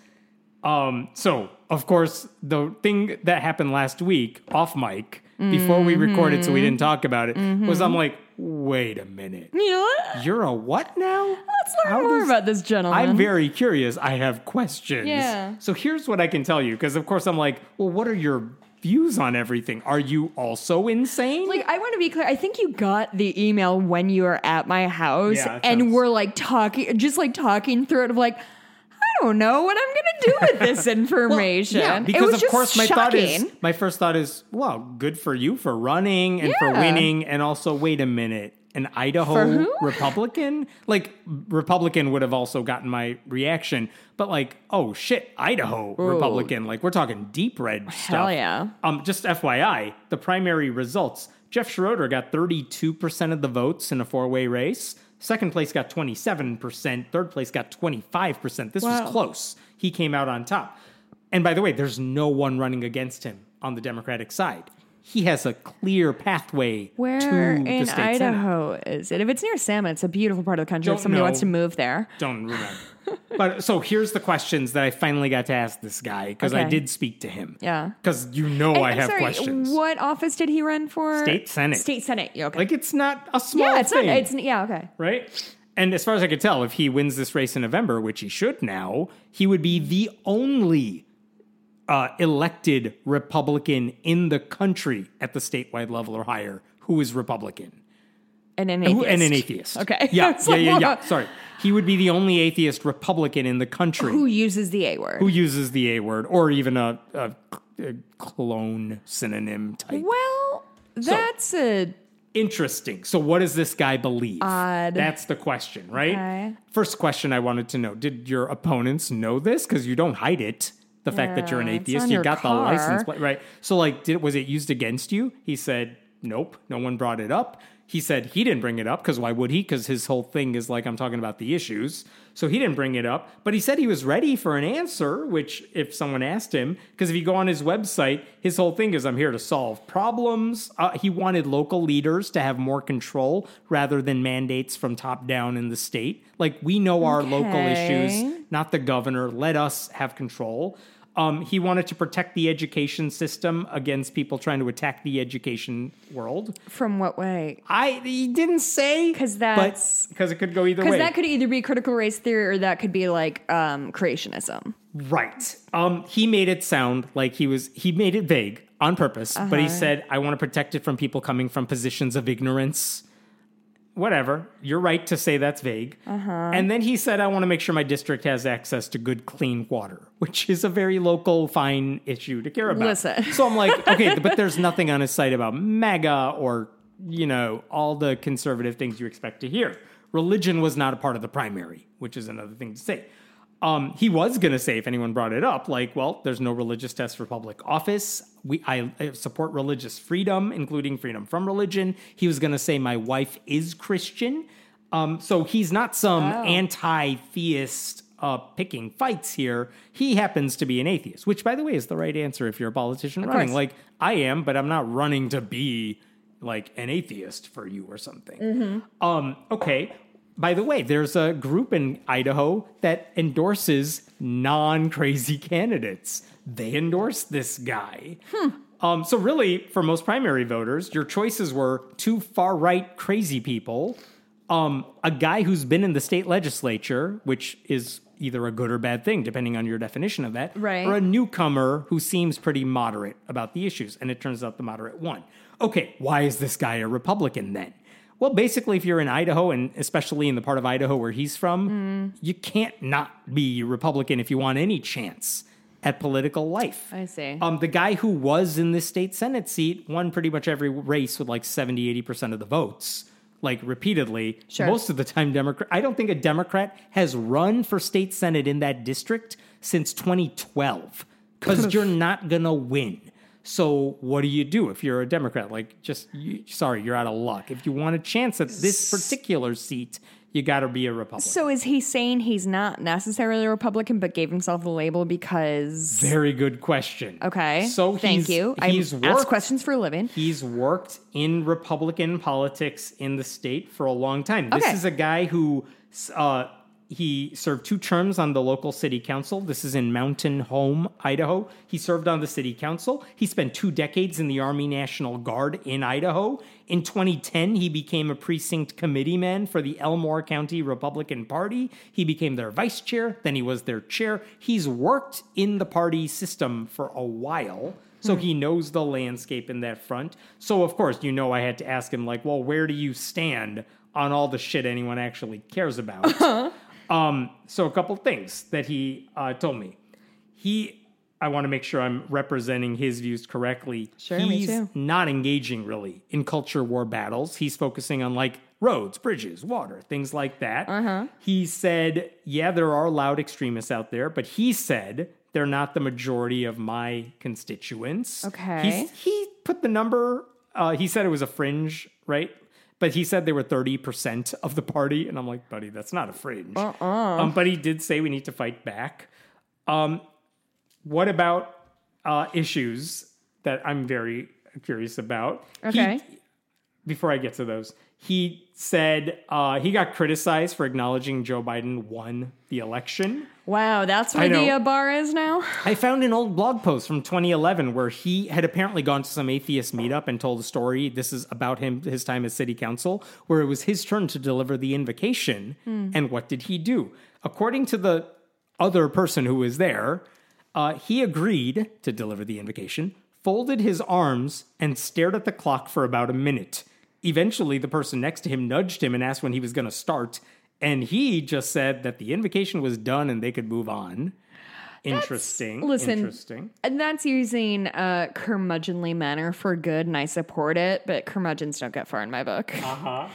Um, so of course, the thing that happened last week off mic before we recorded, so we didn't talk about it, was I'm like, wait a minute, You know what? you're a what now? Let's learn How more does- about this gentleman. I'm very curious. I have questions. Yeah. So here's what I can tell you, because of course I'm like, well, what are your views on everything? Are you also insane? Like, I want to be clear. I think you got the email when you were at my house Yeah, it and sounds- we're like talking, just like talking through it of like, I don't know what I'm going to do with this [laughs] information. Yeah, It because was of just course my thought is shocking. my first thought is, well, good for you for running and for Yeah. winning, and also wait a minute, an Idaho [laughs] Republican, like Republican would have also gotten my reaction, but like, oh shit, Idaho Republican, like we're talking deep red stuff. Hell yeah. Um, just FYI, the primary results: Geoff Schroeder got thirty-two percent of the votes in a four-way race. Second place got twenty-seven percent. Third place got twenty-five percent. This Wow. was close. He came out on top. And by the way, there's no one running against him on the Democratic side. He has a clear pathway Where to the in state Senate. Idaho is it? If it's near Salmon, it's a beautiful part of the country. Don't if somebody know. wants to move there, Don't [laughs] remember. but so here's the questions that I finally got to ask this guy because I did speak to him. Yeah. Because you know And I I'm have sorry, questions. What office did he run for? State Senate. State Senate. Yeah, okay. Like it's not a small thing. yeah, it's thing. not. It's yeah, okay. right? And as far as I could tell, if he wins this race in November, which he should now, he would be the only uh, elected Republican in the country at the statewide level or higher who is Republican. And an atheist. and an atheist. Okay. Yeah, [laughs] yeah, yeah, yeah. Sorry. He would be the only atheist Republican in the country Who uses the A word? who uses the A word or even a, a, a clone synonym type. well, that's a Interesting. So, what does this guy believe? Odd. That's the question, right? Okay. First question I wanted to know Did your opponents know this? Because you don't hide it. The fact that you're an atheist, you got the license plate, right? So, like, did was it used against you? He said, Nope, no one brought it up. He said he didn't bring it up because why would he? Because his whole thing is like, I'm talking about the issues. So he didn't bring it up, but he said he was ready for an answer, which if someone asked him, because if you go on his website, his whole thing is, I'm here to solve problems. Uh, he wanted local leaders to have more control rather than mandates from top down in the state. Like, we know our local issues, not the governor. Let us have control. Um, he wanted to protect the education system against people trying to attack the education world. from what way? I he didn't say 'Cause but- that's- because it could go either Because that could either be critical race theory or that could be like um, creationism. right. Um, he made it sound like he was. He made it vague on purpose, but he said, "I want to protect it from people coming from positions of ignorance." Whatever. You're right to say that's vague. And then he said, I want to make sure my district has access to good, clean water, which is a very local, fine issue to care about. Listen. [laughs] So I'm like, okay, but there's nothing on his site about MAGA or, you know, all the conservative things you expect to hear. Religion was not a part of the primary, which is another thing to say. Um, he was going to say, if anyone brought it up, like, well, there's no religious test for public office. We, I, I support religious freedom, including freedom from religion. He was going to say, my wife is Christian. Um, so he's not some Oh. anti-theist uh, picking fights here. He happens to be an atheist, which, by the way, is the right answer if you're a politician running. course. Like I am, but I'm not running to be like an atheist for you or something. Mm-hmm. Um, okay. By the way, there's a group in Idaho that endorses non-crazy [laughs] candidates. They endorse this guy. Hmm. Um, so really, for most primary voters, your choices were two far-right crazy people, um, a guy who's been in the state legislature, which is either a good or bad thing, depending on your definition of that, Right. or a newcomer who seems pretty moderate about the issues. And it turns out the moderate won. Okay, why is this guy a Republican then? Well, basically, if you're in Idaho, and especially in the part of Idaho where he's from, you can't not be Republican if you want any chance at political life. I see. Um, the guy who was in this state Senate seat won pretty much every race with like 70, 80% of the votes, like repeatedly. Sure. Most of the time, Democrat. I don't think a Democrat has run for state Senate in that district since 2012 because you're not going to win. So what do you do if you're a Democrat? Like, just you, sorry, you're out of luck. If you want a chance at this particular seat, you got to be a Republican. so is he saying he's not necessarily a Republican, but gave himself the label because? Very good question. Okay. So thank he's- you. He's I worked, ask questions for a living. He's worked in Republican politics in the state for a long time. This Okay. is a guy who uh, he served two terms on the local city council. This is in Mountain Home, Idaho. He served on the city council. He spent two decades in the Army National Guard in Idaho. In 2010, he became a precinct committeeman for the Elmore County Republican Party. He became their vice chair, then he was their chair. He's worked in the party system for a while. So he knows the landscape in that front. So of course, you know I had to ask him like, "Well, where do you stand on all the shit anyone actually cares about?" Uh-huh. Um, so a couple things that he uh, told me. He, I want to make sure I'm representing his views correctly. Sure, me too. not engaging really in culture war battles. He's focusing on like roads, bridges, water, things like that. Uh-huh. He said, yeah, there are loud extremists out there, but he said they're not the majority of my constituents. Okay. He's, he put the number, uh, he said it was a fringe, right? But he said they were 30% of the party. And I'm like, buddy, that's not a fringe. Uh-uh. Um, but he did say we need to fight back. Um, what about uh, issues that I'm very curious about? He- Okay. before I get to those, he said uh, he got criticized for acknowledging Joe Biden won the election. Wow, that's where the uh, bar is now. [laughs] I found an old blog post from 2011 where he had apparently gone to some atheist meetup and told a story. This is about him, his time as city council, where it was his turn to deliver the invocation. And what did he do? According to the other person who was there, uh, he agreed to deliver the invocation, folded his arms, and stared at the clock for about a minute. Eventually, the person next to him nudged him and asked when he was going to start. And he just said that the invocation was done and they could move on. Interesting. listen, Interesting. And that's using a curmudgeonly manner for good, and I support it, but curmudgeons don't get far in my book. Uh-huh.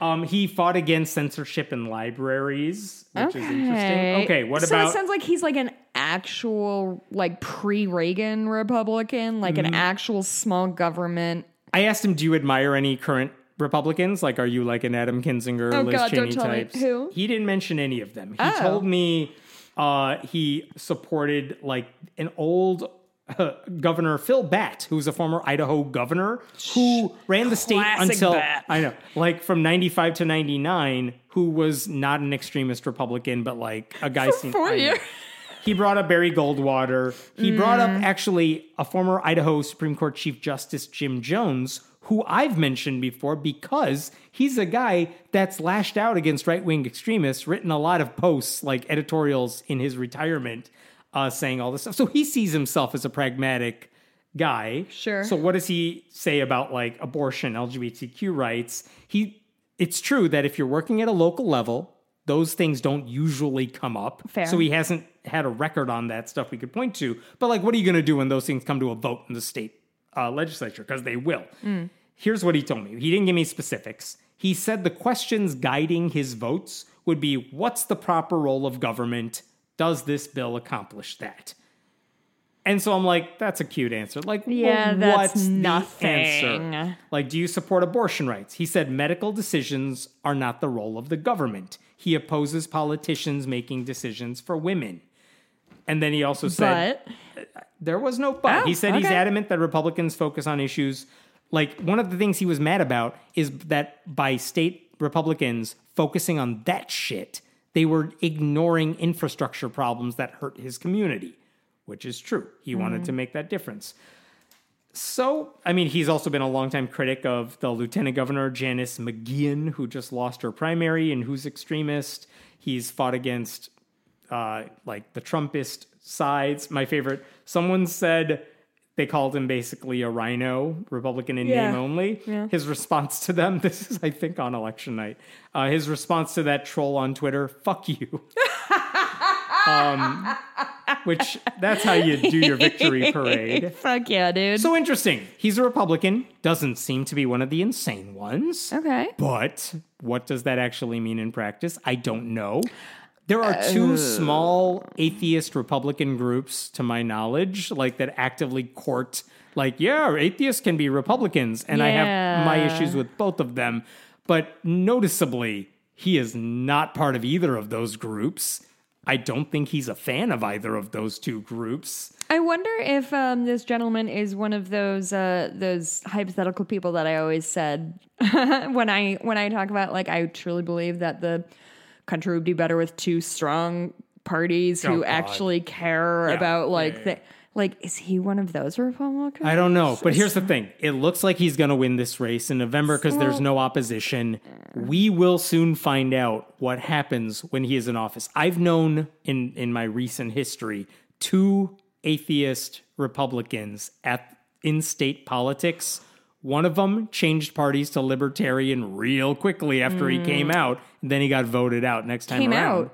Um, he fought against censorship in libraries, which is interesting. Okay, what so about it sounds like he's like an actual, like pre-Reagan Republican, like Mm-hmm. an actual small government. I asked him, "Do you admire any current Republicans? Like, are you like an Adam Kinzinger, Oh, Liz God, Cheney types?" Who? He didn't mention any of them. He Oh. told me uh, he supported like an old. uh, governor Phil Batt, who's a former Idaho governor, who ran the state Classic until Bat. I know, like from ninety-five to ninety-nine, who was not an extremist Republican, but like a guy seen four I know. He brought up Barry Goldwater. He brought up Mm. actually a former Idaho Supreme Court Chief Justice Jim Jones, who I've mentioned before because he's a guy that's lashed out against right wing extremists, written a lot of posts like editorials in his retirement, uh, saying all this stuff. So he sees himself as a pragmatic guy. Sure. So what does he say about like abortion, LGBTQ rights? He it's true that if you're working at a local level, those things don't usually come up. Fair. So he hasn't had a record on that stuff we could point to. But like, what are you going to do when those things come to a vote in the state uh, legislature? Because they will. Here's what he told me. He didn't give me specifics. He said the questions guiding his votes would be what's the proper role of government? Does this bill accomplish that? And so I'm like, that's a cute answer. Like, Yeah, well, that's what's the nothing. answer? Like, do you support abortion rights? He said medical decisions are not the role of the government. He opposes politicians making decisions for women. And then he also said But there was no but. Oh, he said he's adamant that Republicans focus on issues like one of the things he was mad about is that by state Republicans focusing on that shit, they were ignoring infrastructure problems that hurt his community, which is true. He wanted Mm-hmm. to make that difference. So, I mean, he's also been a longtime critic of the Lieutenant Governor Janice McGeachin, who just lost her primary and who's extremist. He's fought against uh, like the Trumpist sides. My favorite, someone said they called him basically a rhino, Republican in Yeah. name only. Yeah. His response to them, [laughs] this is, I think, on election night. Uh, his response to that troll on Twitter, fuck you. [laughs] um, which that's how you do your victory [laughs] parade. fuck yeah, dude. So interesting. He's a Republican, doesn't seem to be one of the insane ones. okay. But what does that actually mean in practice? I don't know. There are two small atheist Republican groups, to my knowledge, like that actively court, like, yeah, atheists can be Republicans. And I have my issues with both of them. But noticeably, he is not part of either of those groups. I don't think he's a fan of either of those two groups. I wonder if um, this gentleman is one of those uh, those hypothetical people that I always said [laughs] when I when I talk about like I truly believe that the country would be better with two strong parties Oh, who God. actually care Yeah. about like Yeah, yeah, the like is he one of those Republicans? I don't know, but here's the thing. It looks like he's going to win this race in November because there's no opposition. We will soon find out what happens when he is in office. I've known in in my recent history two atheist Republicans at in state politics. One of them changed parties to libertarian real quickly after he came out, and then he got voted out next time Came around.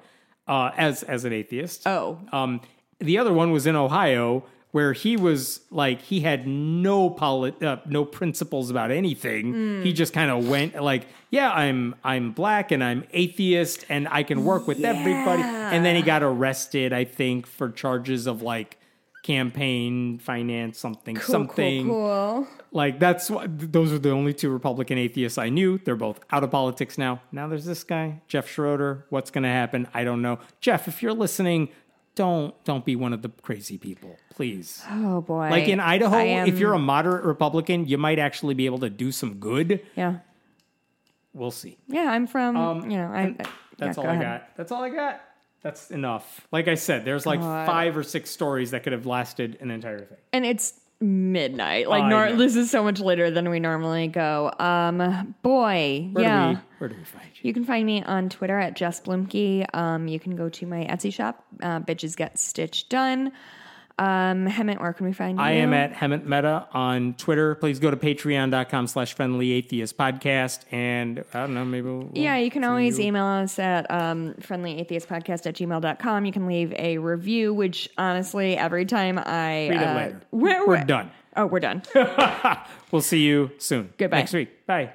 out? uh, as as an atheist. Oh. Um, the other one was in Ohio, where he was like he had no polit- uh, no principles about anything. Hmm. He just kind of went like, "Yeah, I'm I'm black and I'm atheist and I can work with everybody." And then he got arrested, I think, for charges of like campaign finance something something Cool, cool. like that's what those are the only two republican atheists i knew they're both out of politics now now there's this guy geoff schroeder what's going to happen i don't know geoff if you're listening don't don't be one of the crazy people please Oh boy. like in idaho am- if you're a moderate republican you might actually be able to do some good yeah, we'll see yeah, I'm from. Um, you know, I. that's yeah, all go i ahead. got that's all i got that's enough like i said there's like God. five or six stories that could have lasted an entire thing and it's midnight. Like, nor- this is so much later than we normally go. Um, boy, where yeah. do we where do we find you You can find me on Twitter at Jess Bluemke. Um, you can go to my Etsy shop, uh, Bitches Get Stitch Done. Um, Hemant, where can we find you? I am at Hemant Mehta on Twitter. Please go to patreon.com slash friendly atheist podcast. And I don't know, maybe we'll, Yeah, you can always you. email us at um, friendlyatheistpodcast at gmail.com. You can leave a review, which honestly, every time I. Read it uh, later. we're- We're we're- done. Oh, we're done. [laughs] We'll see you soon. Goodbye. Next week. Bye.